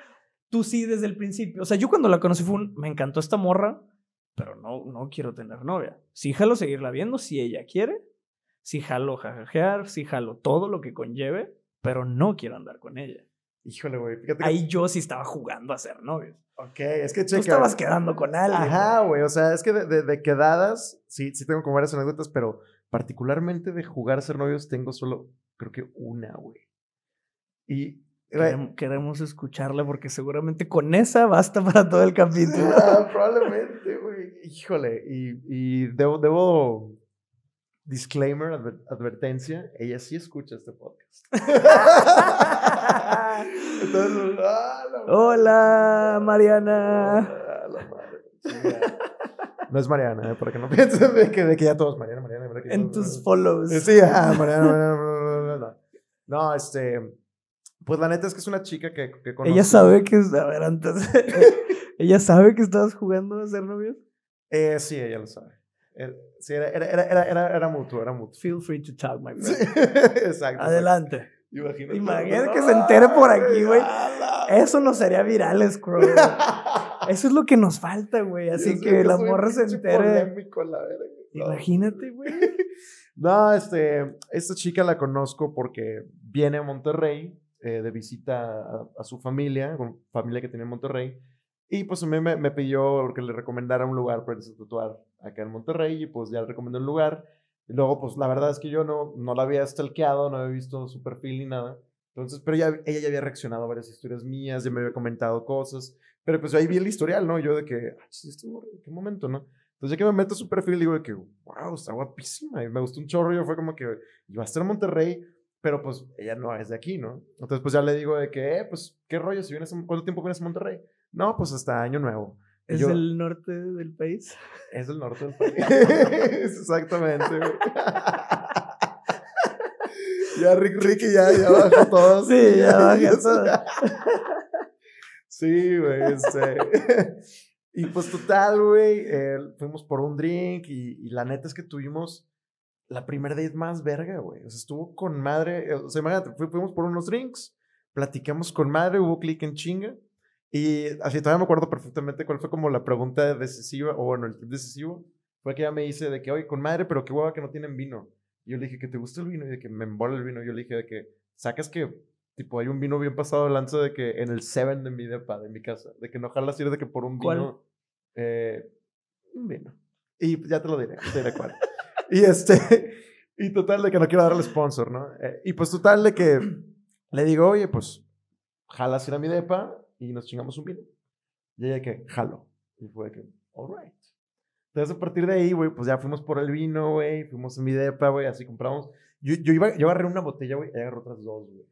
tú sí desde el principio. O sea, yo cuando la conocí fue un, me encantó esta morra, pero no, no quiero tener novia. Sí jalo seguirla viendo si ella quiere, sí jalo jajajear, sí jalo todo lo que conlleve, pero no quiero andar con ella. Híjole, güey. Fíjate que. Ahí yo sí estaba jugando a ser novios. Ok, es que Tú checa. estabas quedando con alguien. Ajá, güey. O sea, es que de, de- de quedadas, sí, sí tengo como varias anécdotas, pero particularmente de jugar a ser novios tengo solo, creo que una, güey. Y. Queremos escucharla porque seguramente con esa basta para todo el capítulo. ah, probablemente, güey. Híjole. Y, y debo, debo. Disclaimer, adver- advertencia, ella sí escucha este podcast. Entonces, ah, la. Hola, Mariana. La madre. No es Mariana, ¿eh? para que no piensen de que, de que ya todos Mariana, Mariana. ¿verdad que En tus follows. Sí, ah, Mariana, Mariana, Mariana, Mariana. No, este. Pues la neta es que es una chica que, que conozco. Ella sabe que. A ver, antes. Ella sabe que estabas jugando a ser novios. Eh, sí, ella lo sabe. Eh, sí, era, era, era, era, era, era mutuo, era mutuo. Feel free to talk, my Sí, friend. exacto. Adelante. Imagínate. Imagínate que se entere por aquí, güey. Eso nos haría virales, Crow. Eso es lo que nos falta, güey. Así que la soy morra se pinche entere. polémico a la verga. No. Imagínate, güey. No, este, esta chica la conozco porque viene a Monterrey eh, de visita a, a su familia, con familia que tiene en Monterrey. Y pues a mí me, me pidió que le recomendara un lugar para irse a tatuar acá en Monterrey y pues ya le recomendé un lugar. Y luego pues la verdad es que yo no, no la había stalkeado, no había visto su perfil ni nada. Entonces, pero ya, ella ya había reaccionado a varias historias mías, ya me había comentado cosas. Pero pues ahí vi el historial, ¿no? Yo de que, "Ah, chis, este morro, ¿en qué momento, no? Entonces ya que me meto su perfil, digo de que, wow, está guapísima. Y me gustó un chorro. Yo fue como que, iba a estar en Monterrey, pero pues ella no es de aquí, ¿no? Entonces pues ya le digo de que, eh, pues, ¿qué rollo? Si vienes, ¿Cuánto tiempo vienes a Monterrey? No, pues hasta Año Nuevo. ¿Es yo, del norte del país? Es del norte del país. Exactamente, güey. ya Rick, Ricky ya, ya bajó todo. Sí, ya bajó todo. sí, güey. Este. y pues total, güey. eh, fuimos por un drink y, y la neta es que tuvimos la primera date más verga, güey. O sea, estuvo con madre. eh, O sea, imagínate, fu- fuimos por unos drinks, platicamos con madre, hubo clic en chinga. Y así todavía me acuerdo perfectamente cuál fue como la pregunta decisiva, o bueno, el tip decisivo. Fue que ella me dice de que, oye, con madre, pero qué hueva que no tienen vino. Y yo le dije que te gusta el vino y de que me embola el vino. Y yo le dije de que, sacas que, tipo, hay un vino bien pasado de lanza de que en el Seven de mi depa, de mi casa. De que no jalas ir de que por un ¿Cuál? vino. Eh, un vino. Y ya te lo diré, te diré cuál. y este, y total de que no quiero dar el sponsor, ¿no? Eh, y pues total de que le digo, oye, pues, jalas ir a mi depa y nos chingamos un vino. Y ella que, jalo. Y fue que, alright. Entonces a partir de ahí, güey, pues ya fuimos por el vino, güey, fuimos a mi depa, güey, así compramos. Yo, yo, iba, yo agarré una botella, güey, y ella agarró otras dos, güey.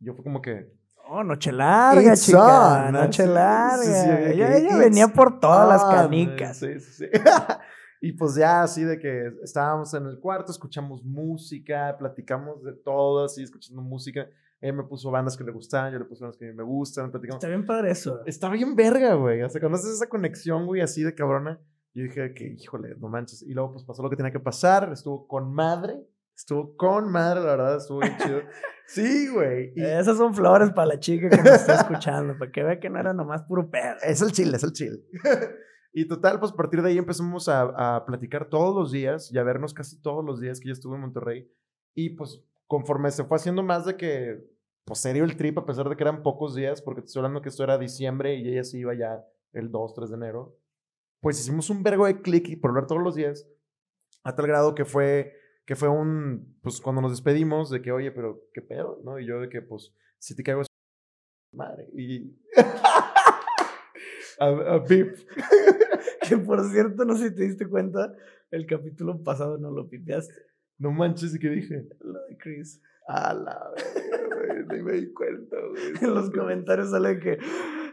Yo fue como que, Oh, noche larga, It's chica. on, ¿no? Noche Sí, larga. sí, sí, ella ella venía por todas las on, canicas. güey, Sí, sí, sí. y pues ya así de que estábamos en el cuarto, escuchamos música, platicamos de todo, así, escuchando música. Ella me puso bandas que le gustaban, yo le puse bandas que a mí me gustan, platicamos. Está bien padre eso. Está bien verga, güey. O sea, cuando haces esa conexión, güey, así de cabrona, yo dije que, híjole, no manches. Y luego, pues pasó lo que tenía que pasar. Estuvo con madre. Estuvo con madre, la verdad, estuvo bien chido. Sí, güey. Y Esas son flores para la chica que nos está escuchando, para que vea que no era nomás puro pedo. es el chile, es el chile. y total, pues a partir de ahí empezamos a, a platicar todos los días y a vernos casi todos los días que ella estuvo en Monterrey. Y pues conforme se fue haciendo más de que, pues serio el trip, a pesar de que eran pocos días, porque te estoy hablando que esto era diciembre y ella se iba ya el 2, 3 de enero, pues hicimos un vergo de clic y por hablar todos los días, a tal grado que fue, que fue un, pues cuando nos despedimos, de que, oye, pero qué pedo, ¿no? Y yo de que, pues, si te caigo, madre. Y... a, a beep. Que por cierto, no sé si te diste cuenta, el capítulo pasado no lo pipeaste. No manches, ¿y qué dije? Lo de Chris. A la verga, güey, ni me di cuenta, güey. En los comentarios sale que,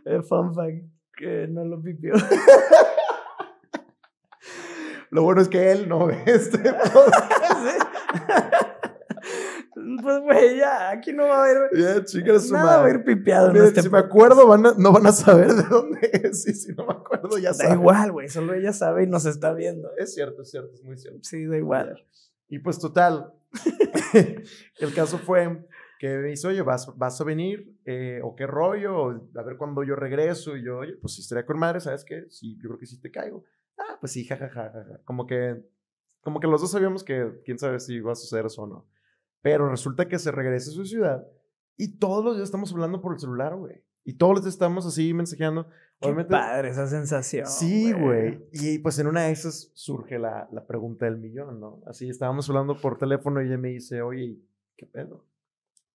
eh, fun fact, que no lo pipió. Lo bueno es que él no ve este podcast. Pues, güey, ya, aquí no va a haber. Ya, chica, su Nada va a madre. haber pipeado en Mira, este si me acuerdo, van a- no van a saber de dónde es. Y si no me acuerdo, ya Da saben. igual, güey, solo ella sabe y nos está viendo. Es cierto, es cierto, es muy cierto. Sí, da igual. Y pues total, el caso fue que me dice, oye, ¿vas, vas a venir? Eh, ¿O qué rollo? A ver cuándo yo regreso. Y yo, oye, pues si estaría con madre, ¿sabes qué? Sí, yo creo que sí te caigo. Ah, pues sí, jajaja. Como que, como que los dos sabíamos que quién sabe si va a suceder eso o no. Pero resulta que se regresa a su ciudad y todos los días estamos hablando por el celular, güey. Y todos los días estamos así mensajeando. Qué Obviamente, padre esa sensación. Sí, güey. Y pues en una de esas surge la, la pregunta del millón, ¿no? Así estábamos hablando por teléfono y ella me dice, oye, ¿qué pedo?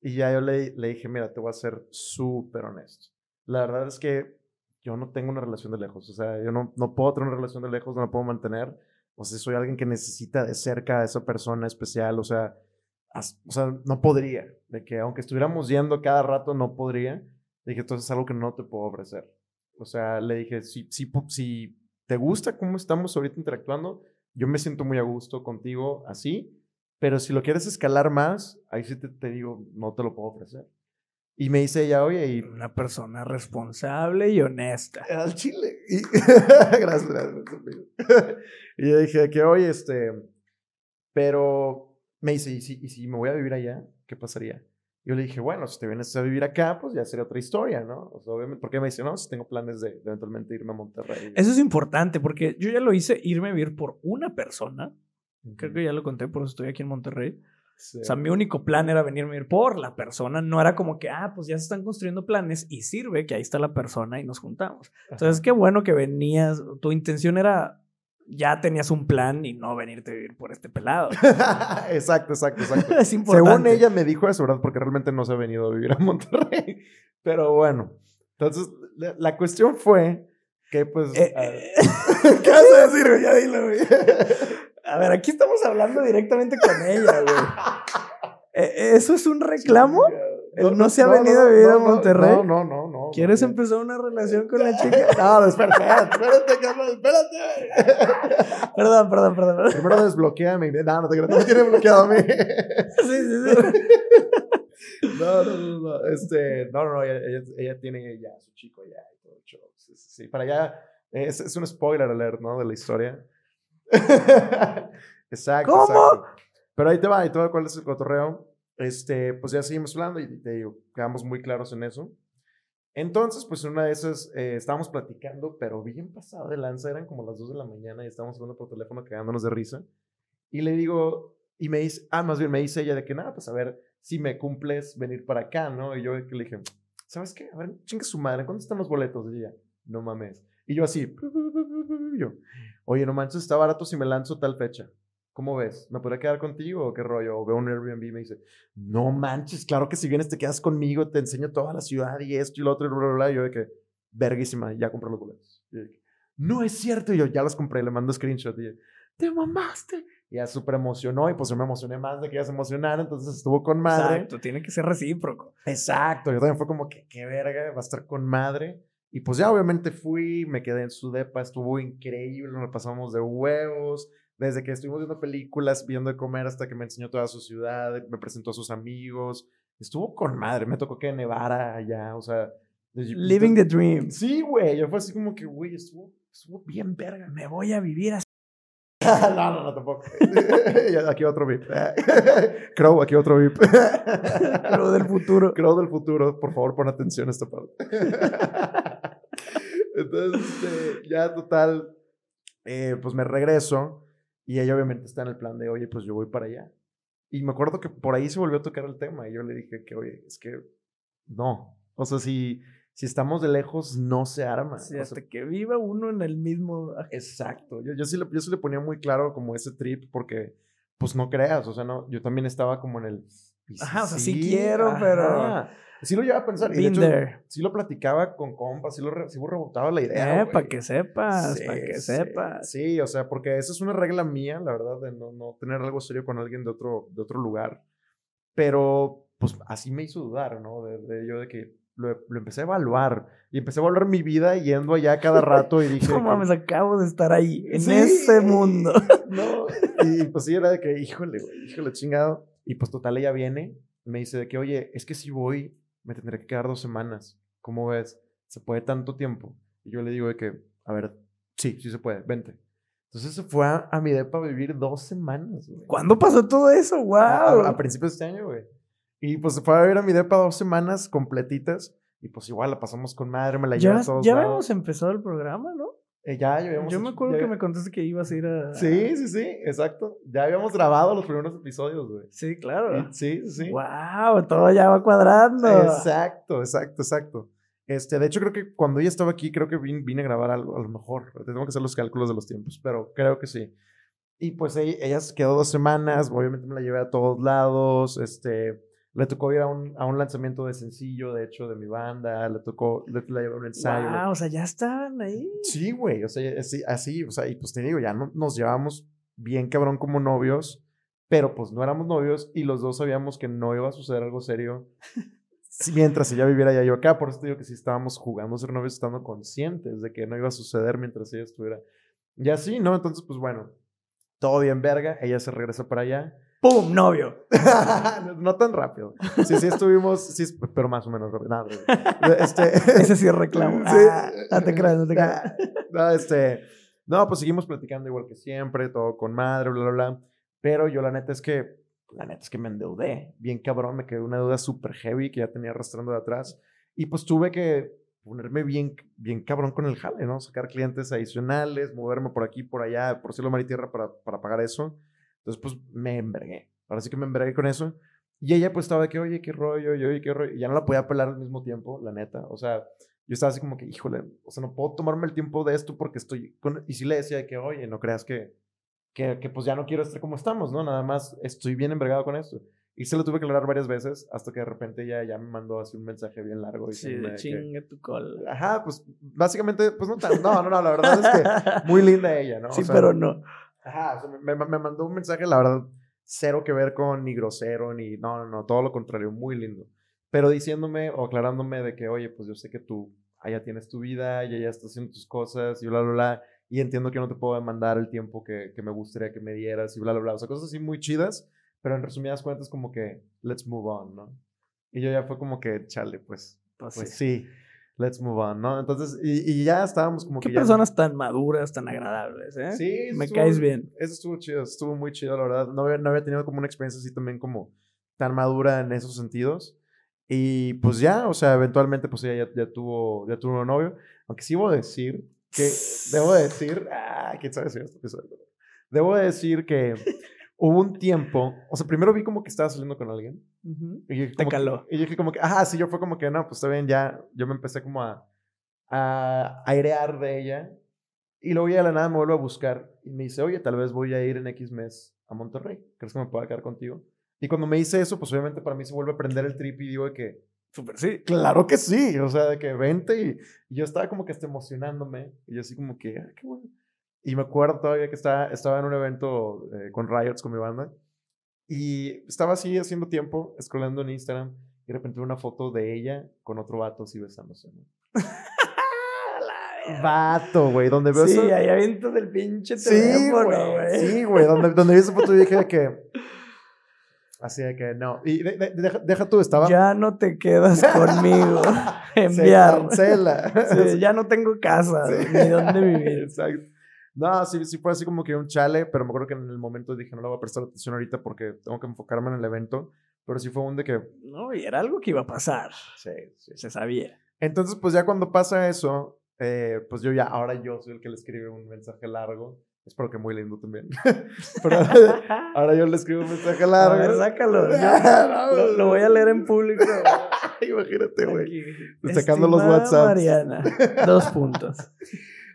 Y ya yo le, le dije, mira, te voy a ser súper honesto. La verdad es que yo no tengo una relación de lejos. O sea, yo no, no puedo tener una relación de lejos, no la puedo mantener. O sea, soy alguien que necesita de cerca a esa persona especial. O sea, as- o sea, no podría. De que aunque estuviéramos yendo cada rato, no podría. Dije, entonces es algo que no te puedo ofrecer. O sea, le dije, si, si, si te gusta cómo estamos ahorita interactuando, yo me siento muy a gusto contigo así, pero si lo quieres escalar más, ahí sí te, te digo, no te lo puedo ofrecer. Y me dice ella, oye, y... Una persona responsable y honesta. Al chile. Y- gracias, gracias. y yo dije que, oye, este, pero me dice, ¿y si, ¿y si me voy a vivir allá? ¿Qué pasaría? Yo le dije, bueno, si te vienes a vivir acá, pues ya sería otra historia, ¿no? O sea, obviamente, porque me dice, no, si tengo planes de, de eventualmente irme a Monterrey. Eso es importante porque yo ya lo hice irme a vivir por una persona. Creo que ya lo conté, por eso estoy aquí en Monterrey. Sí. O sea, mi único plan era venirme a ir por la persona. No era como que, ah, pues ya se están construyendo planes y sirve que ahí está la persona y nos juntamos. Entonces, qué bueno que venías. Tu intención era, ya tenías un plan y no venirte a vivir por este pelado. exacto, exacto, exacto. es importante. Según ella me dijo eso, ¿verdad? Porque realmente no se ha venido a vivir a Monterrey. Pero bueno, entonces la, la cuestión fue que pues... Eh, a- eh, ¿Qué vas a decir, güey? Ya dilo, güey. a ver, aquí estamos hablando directamente con ella, güey. Eh, ¿Eso es un reclamo? ¿Él no se ha venido a vivir a Monterrey? No, no, no, no. ¿Quieres empezar una relación con la chica? No, espérate, espérate, Carlos, espérate. Perdón, perdón, perdón. perdón. Primero desbloqueame. No, no te creas, no me tiene bloqueado a mí. Sí, sí, sí. No, no, no, no. Este, no, no, no, ella, ella, ella tiene ya su chico ya y todo. Sí, sí, sí. Para allá, es, es un spoiler alert, ¿no? De la historia. exacto. ¿Cómo? exacto. Pero ahí te va, ahí te va cuál es el cotorreo. Este, pues ya seguimos hablando y te digo, quedamos muy claros en eso. Entonces, pues una de esas, eh, estábamos platicando, pero bien pasado de lanza, eran como las 2 de la mañana y estábamos hablando por teléfono cagándonos de risa. Y le digo, y me dice, ah, más bien me dice ella de que nada, pues a ver si me cumples venir para acá, ¿no? Y yo le dije, ¿sabes qué? A ver, chinga su madre, ¿cuánto están los boletos? Y ella, no mames. Y yo así, y yo, oye, no manches, está barato si me lanzo tal fecha. ¿Cómo ves? ¿Me podría quedar contigo o qué rollo? O veo un Airbnb y me dice, no manches, claro que si vienes te quedas conmigo, te enseño toda la ciudad y esto y lo otro y bla, bla, bla. Y yo de que, verguísima, ya compré los boletos. Y de que, no es cierto. Y yo, ya los compré, le mando screenshot. Y yo, te mamaste. Y ya súper emocionó y pues yo me emocioné más de que ella se emocionara, entonces estuvo con madre. Exacto, tiene que ser recíproco. Exacto, yo también fue como que, qué verga, va a estar con madre. Y pues ya obviamente fui, me quedé en su depa, estuvo increíble, nos pasamos de huevos, desde que estuvimos viendo películas, viendo de comer hasta que me enseñó toda su ciudad, me presentó a sus amigos, estuvo con madre, me tocó que nevara allá, o sea... Living the dream. Sí, güey, yo fue así como que, güey, estuvo, estuvo bien verga. Me voy a vivir así. no, no, no, tampoco. Aquí otro VIP. Crow, aquí otro VIP. Crow del futuro. Crow del futuro, por favor, pon atención a esta parte. Entonces, este, ya total, eh, pues me regreso y ella obviamente está en el plan de, oye, pues yo voy para allá. Y me acuerdo que por ahí se volvió a tocar el tema y yo le dije que, oye, es que no. O sea, si, si estamos de lejos, no se arma. Sí, O sea, hasta que viva uno en el mismo. Exacto. Yo, yo, sí le, yo sí le ponía muy claro como ese trip porque, pues no creas, o sea, no, yo también estaba como en el... "¿Y si Ajá, o sea, sí quiero, pero- Sí lo llevaba a pensar. Y de hecho, sí lo platicaba con compas, sí lo sí rebotaba la idea. Eh, para que sepas, Sí, para que sí, sepas. Sí, o sea, porque esa es una regla mía, la verdad, de no, no tener algo serio con alguien de otro, de otro lugar. Pero, pues, así me hizo dudar, ¿no? De, de yo de que lo, lo empecé a evaluar. Y empecé a evaluar mi vida yendo allá cada rato y dije... No mames, acabo de estar ahí, en Sí. ese mundo. No, y pues sí, era de que, híjole, güey, híjole, chingado. Y pues total, ella viene, me dice de que, oye, es que si voy, me tendré que quedar dos semanas. ¿Cómo ves? ¿Se puede tanto tiempo? Y yo le digo de que, a ver, sí, sí se puede, vente. Entonces se fue a, a mi depa a vivir dos semanas, güey. ¿Cuándo pasó todo eso? ¡Wow! a- a principios de este año, güey. Y pues se fue a vivir a mi depa dos semanas completitas. Y pues igual la pasamos con madre, me la llevé Ya, a todos ya lados. habíamos empezado el programa, ¿no? Eh, ya, ya Yo me hecho- acuerdo ya que me contaste que ibas a ir a... Sí, sí, sí, exacto. Ya habíamos grabado los primeros episodios, güey. Sí, claro. Sí, sí, sí. ¡Wow! Todo ya va cuadrando. Exacto, exacto, exacto. Este, de hecho, creo que cuando ella estaba aquí, creo que vine, vine a grabar algo, a lo mejor. Tengo que hacer los cálculos de los tiempos, pero creo que sí. Y pues ella, ella se quedó dos semanas, obviamente me la llevé a todos lados, este, le tocó ir a un, a un lanzamiento de sencillo, de hecho, de mi banda, le tocó, le, la llevé a un ensayo. le- Wow, o sea, ya estaban ahí. Sí, güey, o sea, así, así, o sea, y pues te digo, ya no, nos llevamos bien cabrón como novios, pero pues no éramos novios y los dos sabíamos que no iba a suceder algo serio mientras ella viviera allá yo acá, por eso te digo que sí estábamos jugando a ser novios estando conscientes de que no iba a suceder mientras ella estuviera. Y así, ¿no? Entonces, pues bueno, todo bien verga, ella se regresa para allá. ¡Pum! Novio. no, tan rápido. Sí, sí estuvimos, sí, pero más o menos rápido. Nada, este, Ese sí es reclamo. Sí. Ah, no te creas, no te creas. No, este, no, pues seguimos platicando igual que siempre, todo con madre, bla, bla, bla. Pero yo la neta es que, la neta es que me endeudé. Bien cabrón, me quedó una deuda súper heavy que ya tenía arrastrando de atrás. Y pues tuve que ponerme bien, bien cabrón con el jale, ¿no? Sacar clientes adicionales, moverme por aquí, por allá, por cielo, mar y tierra para, para pagar eso. Entonces, pues me envergué. Ahora sí que me envergué con eso. Y ella pues estaba de que, oye, qué rollo, y oye, qué rollo. Y ya no la podía pelar al mismo tiempo, la neta. O sea, yo estaba así como que, híjole, o sea, no puedo tomarme el tiempo de esto porque estoy con... Y sí le decía de que, oye, no creas que, que, que pues ya no quiero estar como estamos, ¿no? Nada más estoy bien envergado con esto. Y se lo tuve que aclarar varias veces hasta que de repente ella ya me mandó así un mensaje bien largo. Sí, diciéndome de de que- chinga tu cola. Ajá, pues básicamente, pues no tan, no, no, no, la verdad es que muy linda ella, ¿no? O Sí, sea, pero no. Ajá, o sea, me, me- mandó un mensaje, la verdad, cero que ver con ni grosero, ni, no, no, no, todo lo contrario, muy lindo. Pero diciéndome o aclarándome de que, oye, pues yo sé que tú allá tienes tu vida, y ya estás haciendo tus cosas y bla, bla, bla, y entiendo que no te puedo demandar el tiempo que, que me gustaría que me dieras y bla, bla, bla. O sea, cosas así muy chidas, pero en resumidas cuentas como que, let's move on, ¿no? Y yo ya fue como que, chale, pues, Pues pues sí. sí, let's move on, ¿no? Entonces, y, y ya estábamos como Qué que... ya- personas tan maduras, tan agradables, ¿eh? Sí, Me estuvo- caes bien. Eso estuvo chido, estuvo muy chido, la verdad. No había, no había tenido como una experiencia así también como tan madura en esos sentidos. Y pues ya, o sea, eventualmente pues ella ya, ya tuvo, ya tuvo un novio. Aunque sí debo decir que, debo decir, ah, quién sabe si esto, Debo decir que hubo un tiempo, o sea, primero vi como que estaba saliendo con alguien. Ujú. Y dije Te como que- caló. y dije como que, ajá, sí, yo fue como que, no, pues está bien, ya, yo me empecé como a, a airear de ella. Y luego ya de la nada me vuelve a buscar y me dice, oye, tal vez voy a ir en X mes a Monterrey. ¿Crees que me pueda quedar contigo? Y cuando me dice eso, pues obviamente para mí se vuelve a prender el trip y digo de que, Súper sí. claro que sí, o sea, de que vente y, y yo estaba como que hasta emocionándome y yo así como que, ah, qué bueno. Y me acuerdo todavía que estaba, estaba en un evento eh, con Riots, con mi banda, y estaba así haciendo tiempo, scrollando en Instagram, y de repente una foto de ella con otro vato así besándose. ¿no? Vato, güey, donde veo Sí, eso- ahí avientas del pinche Sí, teléfono, güey. Sí, güey. Donde, donde vi esa foto dije de que. Así de que no. Y de- de- deja, deja tú, estaba. Ya no te quedas conmigo. Se Enviar. cancela. Sí, ya no tengo casa Sí. ni dónde vivir. Exacto. No, sí, sí fue así como que un chale, pero me acuerdo que en el momento dije, no le voy a prestar atención ahorita porque tengo que enfocarme en el evento. Pero sí fue un de que. No, y era algo que iba a pasar. Sí, sí. Se sabía. Entonces, pues ya cuando pasa eso, eh, pues yo ya, ahora yo soy el que le escribe un mensaje largo. Espero que muy lindo también. pero ahora, ahora yo le escribo un mensaje A largo. ver, sácalo. Lo, lo voy a leer en público. Imagínate, güey. Sacando los WhatsApps. Mariana, dos puntos.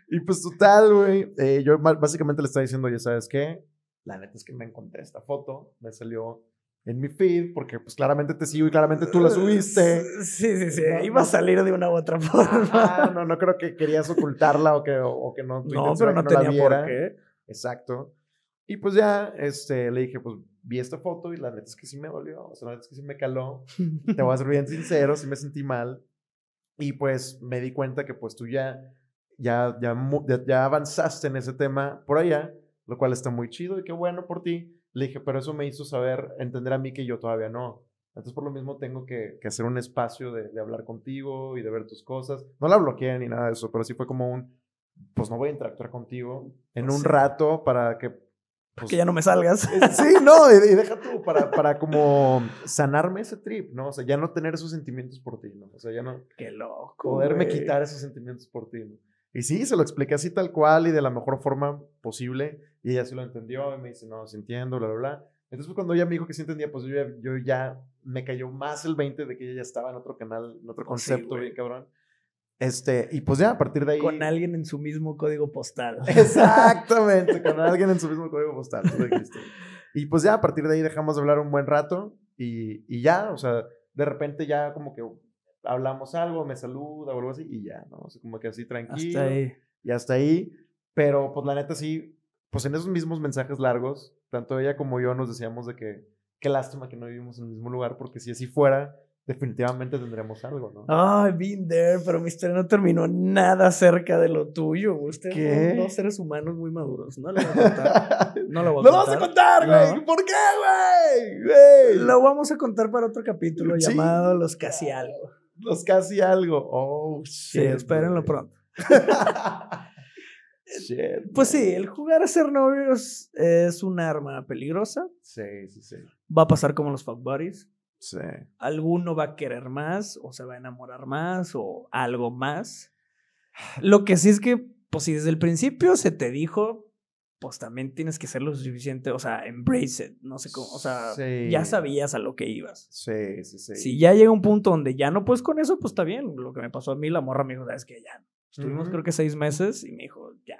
Y pues total, güey. eh, yo básicamente le estaba diciendo, ya sabes qué, la neta es que me encontré esta foto, me salió en mi feed, porque pues claramente te sigo y claramente tú la subiste. Sí, sí, sí. No, Iba a no. salir de una u otra forma. Ah, no, no creo que querías ocultarla o que, o que no. tu No, pero era no que la tenía por viera. qué. Exacto. Y pues ya, este, le dije, pues vi esta foto y la neta es que sí me dolió, o sea, la neta es que sí me caló. Te voy a ser bien sincero, sí me sentí mal. Y pues me di cuenta que pues tú ya, ya, ya, ya, avanzaste en ese tema por allá, lo cual está muy chido y qué bueno por ti. Le dije, pero eso me hizo saber, entender a mí que yo todavía no. Entonces, por lo mismo, tengo que, que hacer un espacio de, de, hablar contigo y de ver tus cosas. No la bloqueé ni nada de eso, pero sí fue como un, pues no voy a interactuar contigo en un rato para que... Pues, que ya no me salgas. Sí, no, y, deja tú, para, para como sanarme ese trip, ¿no? O sea, ya no tener esos sentimientos por ti, ¿no? O sea, ya no... Qué loco. Poderme quitar esos sentimientos por ti, ¿no? Y sí, se lo expliqué así tal cual y de la mejor forma posible. Y ella sí lo entendió y me dice, no, sí entiendo, bla, bla, bla. Entonces, cuando ella me dijo que sí entendía, pues yo ya, yo ya me cayó más el 20 de que ella ya estaba en otro canal, en otro concepto, bien cabrón. Este, y pues ya a partir de ahí. Con alguien en su mismo código postal. Exactamente, con alguien en su mismo código postal. y pues ya a partir de ahí dejamos de hablar un buen rato y, y ya, o sea, de repente ya como que hablamos algo, me saluda o algo así y ya, ¿no? O sea, como que así tranquilo. Hasta ahí. Y hasta ahí. Pero pues la neta sí, pues en esos mismos mensajes largos, tanto ella como yo nos decíamos de que qué lástima que no vivimos en el mismo lugar, porque si así fuera, definitivamente tendremos algo, ¿no? Ay, been there, pero mi historia no terminó nada cerca de lo tuyo. Ustedes ¿Qué? son dos seres humanos muy maduros. No lo voy a contar. No lo voy a contar. ¡Lo vamos a contar, güey! ¿Por qué, güey? Lo vamos a contar para otro capítulo llamado Los Casi Algo. Los Casi Algo. Oh, shit. Sí, espérenlo pronto. Pues sí, el jugar a ser novios es un arma peligrosa. Sí, sí, sí. Va a pasar como los fuck buddies. Sí. Alguno va a querer más, o se va a enamorar más, o algo más. Lo que sí es que, pues si desde el principio se te dijo, pues también tienes que ser lo suficiente, o sea, embrace it, no sé cómo, o sea, ya sabías a lo que ibas. Sí, sí, sí. Si ya llega un punto donde ya no puedes con eso, pues está bien. Lo que me pasó a mí, la morra me dijo, sabes que ya Estuvimos creo que seis meses y me dijo, ya.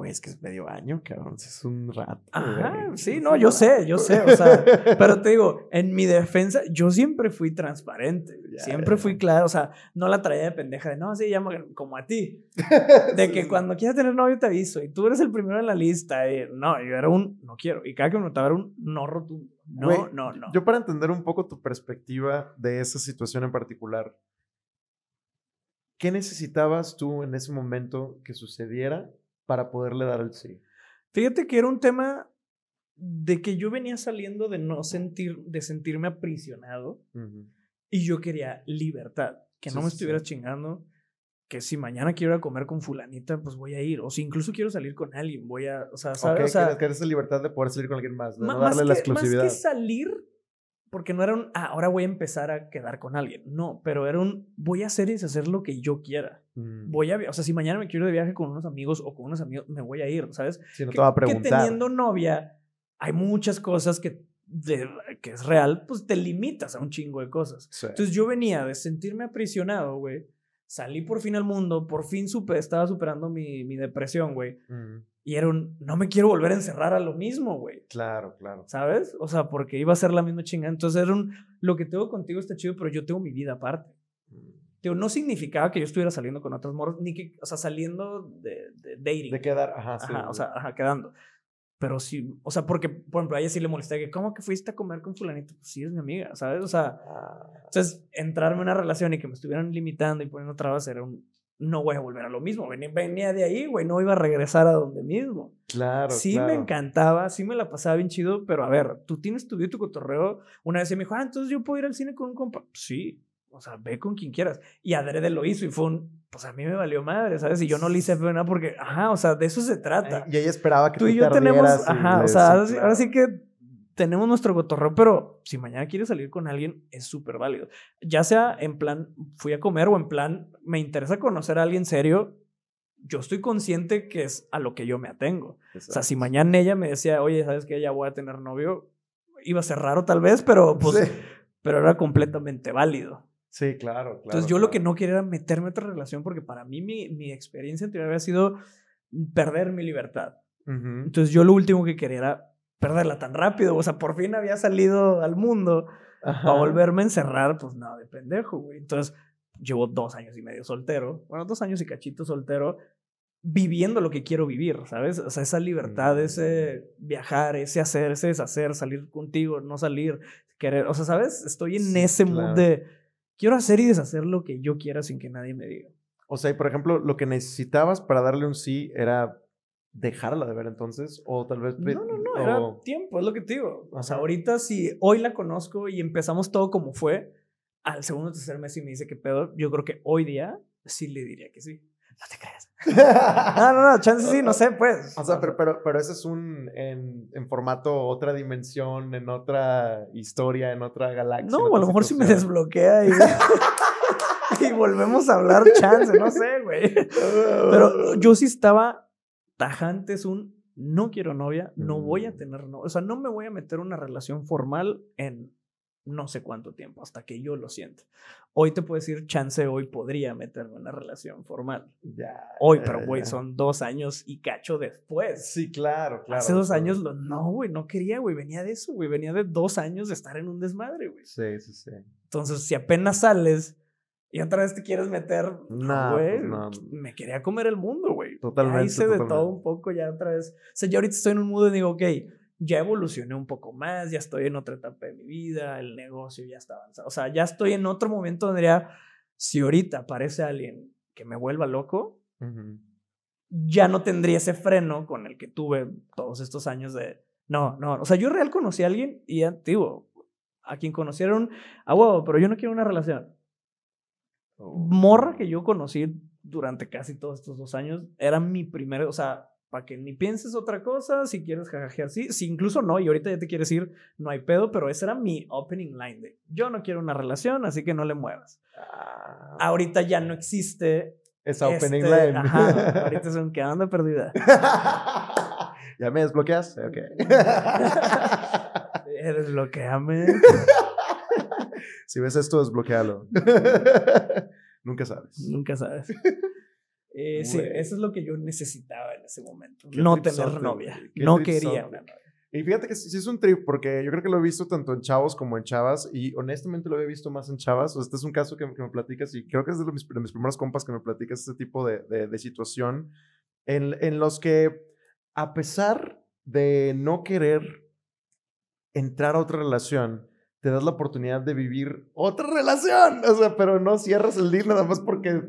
Oye, es que es medio año, cabrón. Es un rato. Ajá, sí, no, yo sé, yo sé. O sea, pero te digo, en mi defensa, yo siempre fui transparente. siempre fui claro. O sea, no la traía de pendeja de, no, sí, llamo como a ti. De que cuando quieras tener novio te aviso. Y tú eres el primero en la lista. Y, no, yo era un, no quiero. Y cada que me notaba era un no rotundo. No, no, no. Yo para entender un poco tu perspectiva de esa situación en particular, ¿Qué necesitabas tú en ese momento que sucediera para poderle dar el sí? Fíjate que era un tema de que yo venía saliendo de no sentir, de sentirme aprisionado y yo quería libertad, que no me estuviera chingando, que si mañana quiero ir a comer con fulanita, pues voy a ir, o si incluso quiero salir con alguien, voy a, o sea, ¿sabes? Okay, o esa libertad de poder salir con alguien más, de no darle la exclusividad. Más que salir, porque no era un, ah, ahora voy a empezar a quedar con alguien. No, pero era un, voy a hacer y deshacer lo que yo quiera. Mm. Voy a, o sea, si mañana me quiero de viaje con unos amigos o con unos amigos, me voy a ir, ¿sabes? Si no te va a preguntar. Que teniendo novia, hay muchas cosas que, de, que es real, pues te limitas a un chingo de cosas. Entonces yo venía de sentirme aprisionado, güey. Salí por fin al mundo, por fin supe, estaba superando mi, mi depresión, güey. Mm. Y era un, no me quiero volver a encerrar a lo mismo, güey. Claro, claro. ¿Sabes? O sea, porque iba a ser la misma chingada. Entonces era un, lo que tengo contigo está chido, pero yo tengo mi vida aparte. Mm. no significaba que yo estuviera saliendo con otros moros, ni que, o sea, saliendo de, de dating. De quedar, ajá, sí. Ajá, o sea, ajá, quedando. Pero sí, o sea, porque, por ejemplo, a ella sí le molesté que, ¿cómo que fuiste a comer con fulanito? Pues sí, es mi amiga, ¿sabes? O sea, ah. entonces, entrarme en una relación y que me estuvieran limitando y poniendo trabas era un, no voy a volver a lo mismo. Venía, de ahí, güey, no iba a regresar a donde mismo. Claro. Sí me encantaba, sí me la pasaba bien chido, pero a ver, tú tienes tu vida, tu cotorreo. Una vez me dijo, ah, entonces yo puedo ir al cine con un compa. Sí, o sea, ve con quien quieras. Y Adrede lo hizo y fue un, pues a mí me valió madre, ¿sabes? Y yo no le hice pena porque, ajá, o sea, de eso se trata. Y ella esperaba que tú y yo tenemos, ajá, o sea, ahora sí que tenemos nuestro cotorreo, pero si mañana quieres salir con alguien, es súper válido. Ya sea en plan, fui a comer o en plan, me interesa conocer a alguien serio, yo estoy consciente que es a lo que yo me atengo. O sea, si mañana ella me decía, oye, ¿sabes que Ya voy a tener novio, iba a ser raro tal vez, pero pues, pero era completamente válido. Sí, claro, claro. Entonces yo lo que no quería era meterme en otra relación porque para mí mi, mi experiencia anterior había sido perder mi libertad. Entonces yo lo último que quería era perderla tan rápido. O sea, por fin había salido al mundo para volverme a encerrar, pues nada, de pendejo, güey. Entonces, llevo dos años y medio soltero, bueno, dos años y cachito soltero, viviendo lo que quiero vivir, ¿sabes? O sea, esa libertad, mm. ese viajar, ese hacer, ese deshacer, salir contigo, no salir, querer, o sea, ¿sabes? Estoy en ese mood de quiero hacer y deshacer lo que yo quiera sin que nadie me diga. O sea, y por ejemplo, lo que necesitabas para darle un sí era dejarla de ver entonces, o tal vez... No, no, no, era o- tiempo, es lo que te digo. O sea, ahorita si hoy la conozco y empezamos todo como fue, al segundo o tercer mes y me dice que pedo, yo creo que hoy día sí le diría que sí. No te creas. No, no, no, chance sí, no sé, pues. O sea, pero, pero, pero ese es un en, en formato otra dimensión, en otra historia, en otra galaxia. No, a lo mejor sí me desbloquea y, y volvemos a hablar chance, no sé, güey. Pero yo sí estaba tajante, es un no quiero novia, no voy a Mm. tener novia. O sea, no me voy a meter una relación formal en no sé cuánto tiempo, hasta que yo lo sienta. Hoy te puedo decir, chance, hoy podría meterme en una relación formal. Ya, Hoy, pero güey, son dos años y cacho después. Sí, claro, claro. Hace dos claro. años, lo, no, güey, no quería, güey, venía de eso, güey, venía de dos años de estar en un desmadre, güey. Sí, sí, sí. Entonces, si apenas sales y otra vez te quieres meter, No, güey, pues no. me quería comer el mundo, güey. Totalmente, Ya hice de todo un poco, ya otra vez. O sea, yo ahorita estoy en un mood y digo, ok, ya evolucioné un poco más, ya estoy en otra etapa de mi vida, el negocio ya está avanzado. O sea, ya estoy en otro momento donde diría, si ahorita aparece alguien que me vuelva loco, ya no tendría ese freno con el que tuve todos estos años de, no, no, o sea, yo real conocí a alguien y ya, digo, a quien conocieron, ah, huevo, pero yo no quiero una relación. Morra que yo conocí durante casi todos estos dos años, era mi primer, o sea, para que ni pienses otra cosa, si quieres jajajear, sí, si incluso no, y ahorita ya te quieres ir, no hay pedo, pero ese era mi opening line de, yo no quiero una relación, así que no le muevas. Ah, Ahorita ya no existe. esa opening este, line. Ajá, ahorita es un que anda perdida. ¿Ya me desbloqueas? Ok. Eres lo que ame. Si ves esto, desbloquealo. Nunca sabes. Nunca sabes. Eh, sí, eso es lo que yo necesitaba en ese momento. Qué No tener novia. No quería una novia. Y fíjate que sí, sí es un trip, porque yo creo que lo he visto tanto en chavos como en chavas, y honestamente lo había visto más en chavas. O sea, este es un caso que, que me platicas, y creo que es de, mis, de mis primeros compas que me platicas este tipo de, de- de situación, en, en los que, a pesar de no querer entrar a otra relación, te das la oportunidad de vivir otra relación. O sea, pero no cierras el deal nada más porque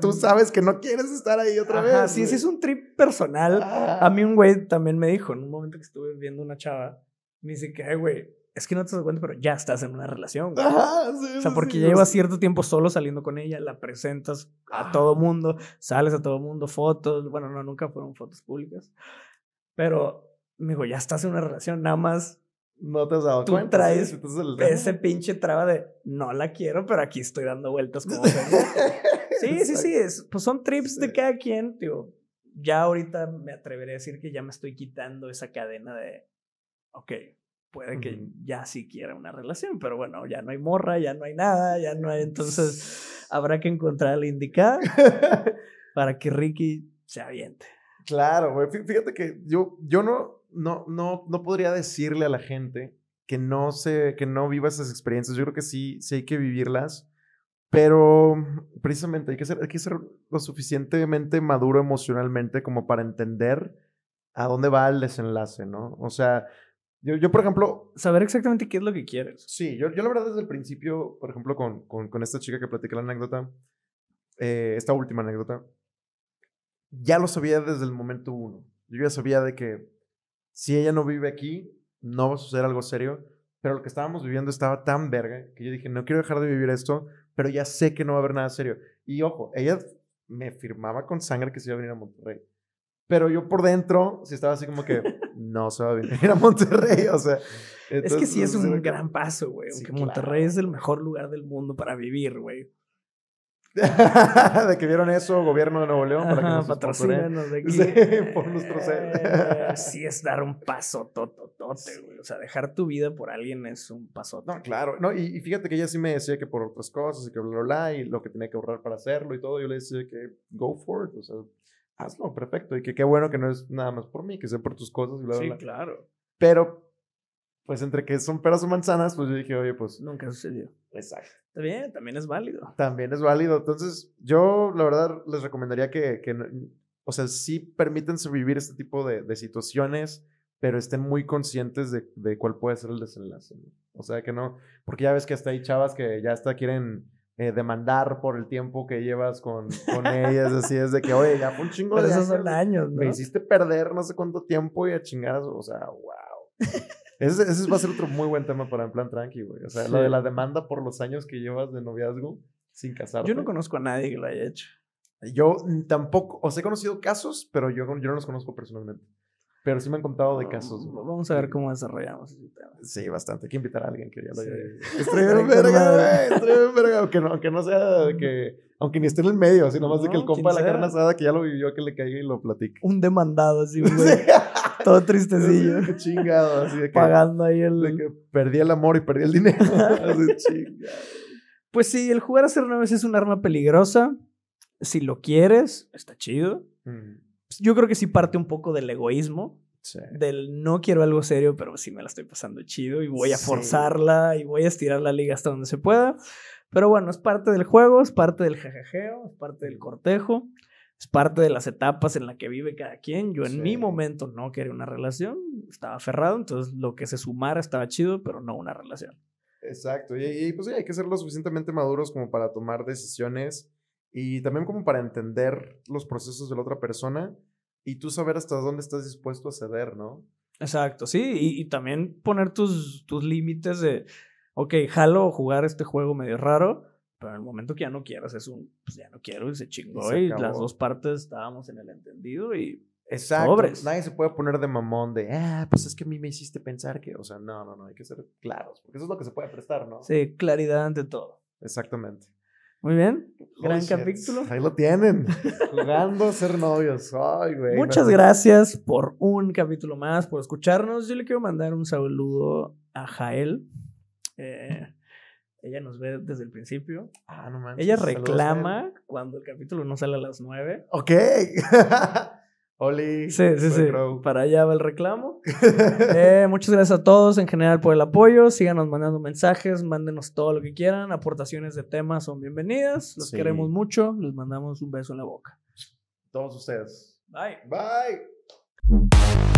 tú sabes que no quieres estar ahí otra Ajá, vez. sí, sí es un trip personal. Ah. A mí un güey también me dijo, en un momento que estuve viendo una chava, me dice que, güey, es que no te das cuenta, pero ya estás en una relación, güey. Ajá, sí, O sea, sí, porque sí, llevas sea, cierto tiempo solo saliendo con ella, la presentas a Ah. todo mundo, sales a todo mundo, fotos, bueno, no, nunca fueron fotos públicas, pero me dijo, ya estás en una relación, nada más No te has dado Tú cuenta. traes sí, ese pinche traba de, no la quiero, pero aquí estoy dando vueltas como pendejo". Sí, sí, sí, es, pues son trips de Sí. cada quien, tío. Ya ahorita me atreveré a decir que ya me estoy quitando esa cadena de, ok, puede que ya sí quiera una relación, pero bueno, ya no hay morra, ya no hay nada, ya no hay, entonces habrá que encontrar la indicada para que Ricky se aviente. Claro, güey. Fí- Fíjate que yo, yo no, no, no, no podría decirle a la gente que no se, que no viva esas experiencias. Yo creo que sí, sí hay que vivirlas. Pero precisamente hay que ser, hay que ser lo suficientemente maduro emocionalmente como para entender a dónde va el desenlace, ¿no? O sea, yo, yo por ejemplo, Saber exactamente qué es lo que quieres. Sí, yo, yo la verdad desde el principio, por ejemplo, con, con, con esta chica que platiqué la anécdota, eh, esta última anécdota, ya lo sabía desde el momento uno. Yo ya sabía de que si ella no vive aquí, no va a suceder algo serio, pero lo que estábamos viviendo estaba tan verga que yo dije, no quiero dejar de vivir esto, pero ya sé que no va a haber nada serio. Y ojo, ella me firmaba con sangre que se iba a venir a Monterrey. Pero yo por dentro sí estaba así como que no se va a venir a Monterrey, o sea. es que sí es un gran paso, güey. Sí, Aunque Monterrey es el mejor lugar del mundo para vivir, güey. de que vieron eso, gobierno de Nuevo León, para que nos de aquí. Sí, por nuestro ser. Eh, sí, es dar un paso tototote, güey. O sea, dejar tu vida por alguien es un paso. No, claro. No, y, y fíjate que ella sí me decía que por otras cosas y que bla, bla, bla, y lo que tenía que ahorrar para hacerlo y todo. Yo le decía que go for it, o sea, hazlo, perfecto. Y que qué bueno que no es nada más por mí, que sea por tus cosas y bla, bla, Sí, bla. claro. Pero, pues entre que son peras o manzanas, pues yo dije, oye, pues. Nunca sucedió. Exacto. Está bien, también es válido. También es válido. Entonces, yo la verdad les recomendaría que, que o sea, sí permítanse vivir este tipo de, de situaciones, pero estén muy conscientes de, de cuál puede ser el desenlace. ¿no? O sea, que no, porque ya ves que hasta hay chavas que ya hasta quieren eh, demandar por el tiempo que llevas con, con ellas. Así es de que, oye, ya fue un chingo Pero de esos años. son años, ¿no? Me hiciste perder no sé cuánto tiempo y a chingadas. O sea, wow. Ese, ese va a ser otro muy buen tema para en plan tranqui, güey. O sea, lo de la demanda por los años que llevas de noviazgo sin casarte. Yo no conozco a nadie que lo haya hecho. Yo tampoco, o sea, he conocido casos, pero yo, yo no los conozco personalmente. Pero sí me han contado de casos. güey. Vamos a ver cómo desarrollamos ese tema. Sí, bastante. Hay que invitar a alguien que ya lo haya Sí. verga, güey. Verga. Aunque no, aunque no sea de que... Aunque ni esté en el medio, sino más de que el No, compa de la carne asada que ya lo vivió, que le caiga y lo platique. Un demandado así, güey, todo tristecillo, Así chingado. Así de que, pagando ahí el... de que perdí el amor y perdí el dinero. Así chingado. Pues sí, el jugar a ser nueves es un arma peligrosa. Si lo quieres, está chido. Mm, Yo creo que sí parte un poco del egoísmo, Sí. del no quiero algo serio, pero sí me la estoy pasando chido y voy a Sí. forzarla y voy a estirar la liga hasta donde se pueda. Pero bueno, es parte del juego, es parte del jajajeo, es parte del cortejo, es parte de las etapas en las que vive cada quien. Yo en Sí. mi momento no quería una relación, estaba aferrado, entonces lo que se sumara estaba chido, pero no una relación. Exacto. Y, y, pues sí, hay que ser lo suficientemente maduros como para tomar decisiones y también como para entender los procesos de la otra persona y tú saber hasta dónde estás dispuesto a ceder, ¿no? Exacto, sí, y, y también poner tus, tus límites de, ok, jalo jugar este juego medio raro, pero en el momento que ya no quieras es un, pues ya no quiero y se chingó se y, las dos partes estábamos en el entendido y Exacto. Sobres. Nadie se puede poner de mamón de, ah, pues es que a mí me hiciste pensar que, o sea, no, no, no, hay que ser claros, porque eso es lo que se puede prestar, ¿no? sí, claridad ante todo. Exactamente. Muy bien, gran capítulo. Ahí lo tienen. Jugando a ser novios. Ay, güey. Muchas no. gracias por un capítulo más, por escucharnos. Yo le quiero mandar un saludo a Jael. Eh, ella nos ve desde el principio. Ah, no manches. Ella Saludos reclama cuando el capítulo no sale a las 9. Ok. Oli. Sí, sí, soy sí. Crow. Para allá va el reclamo. Eh, muchas gracias a todos en general por el apoyo. Síganos mandando mensajes, mándenos todo lo que quieran. Aportaciones de temas son bienvenidas. Los Sí. queremos mucho. Les mandamos un beso en la boca. Todos ustedes. Bye. Bye.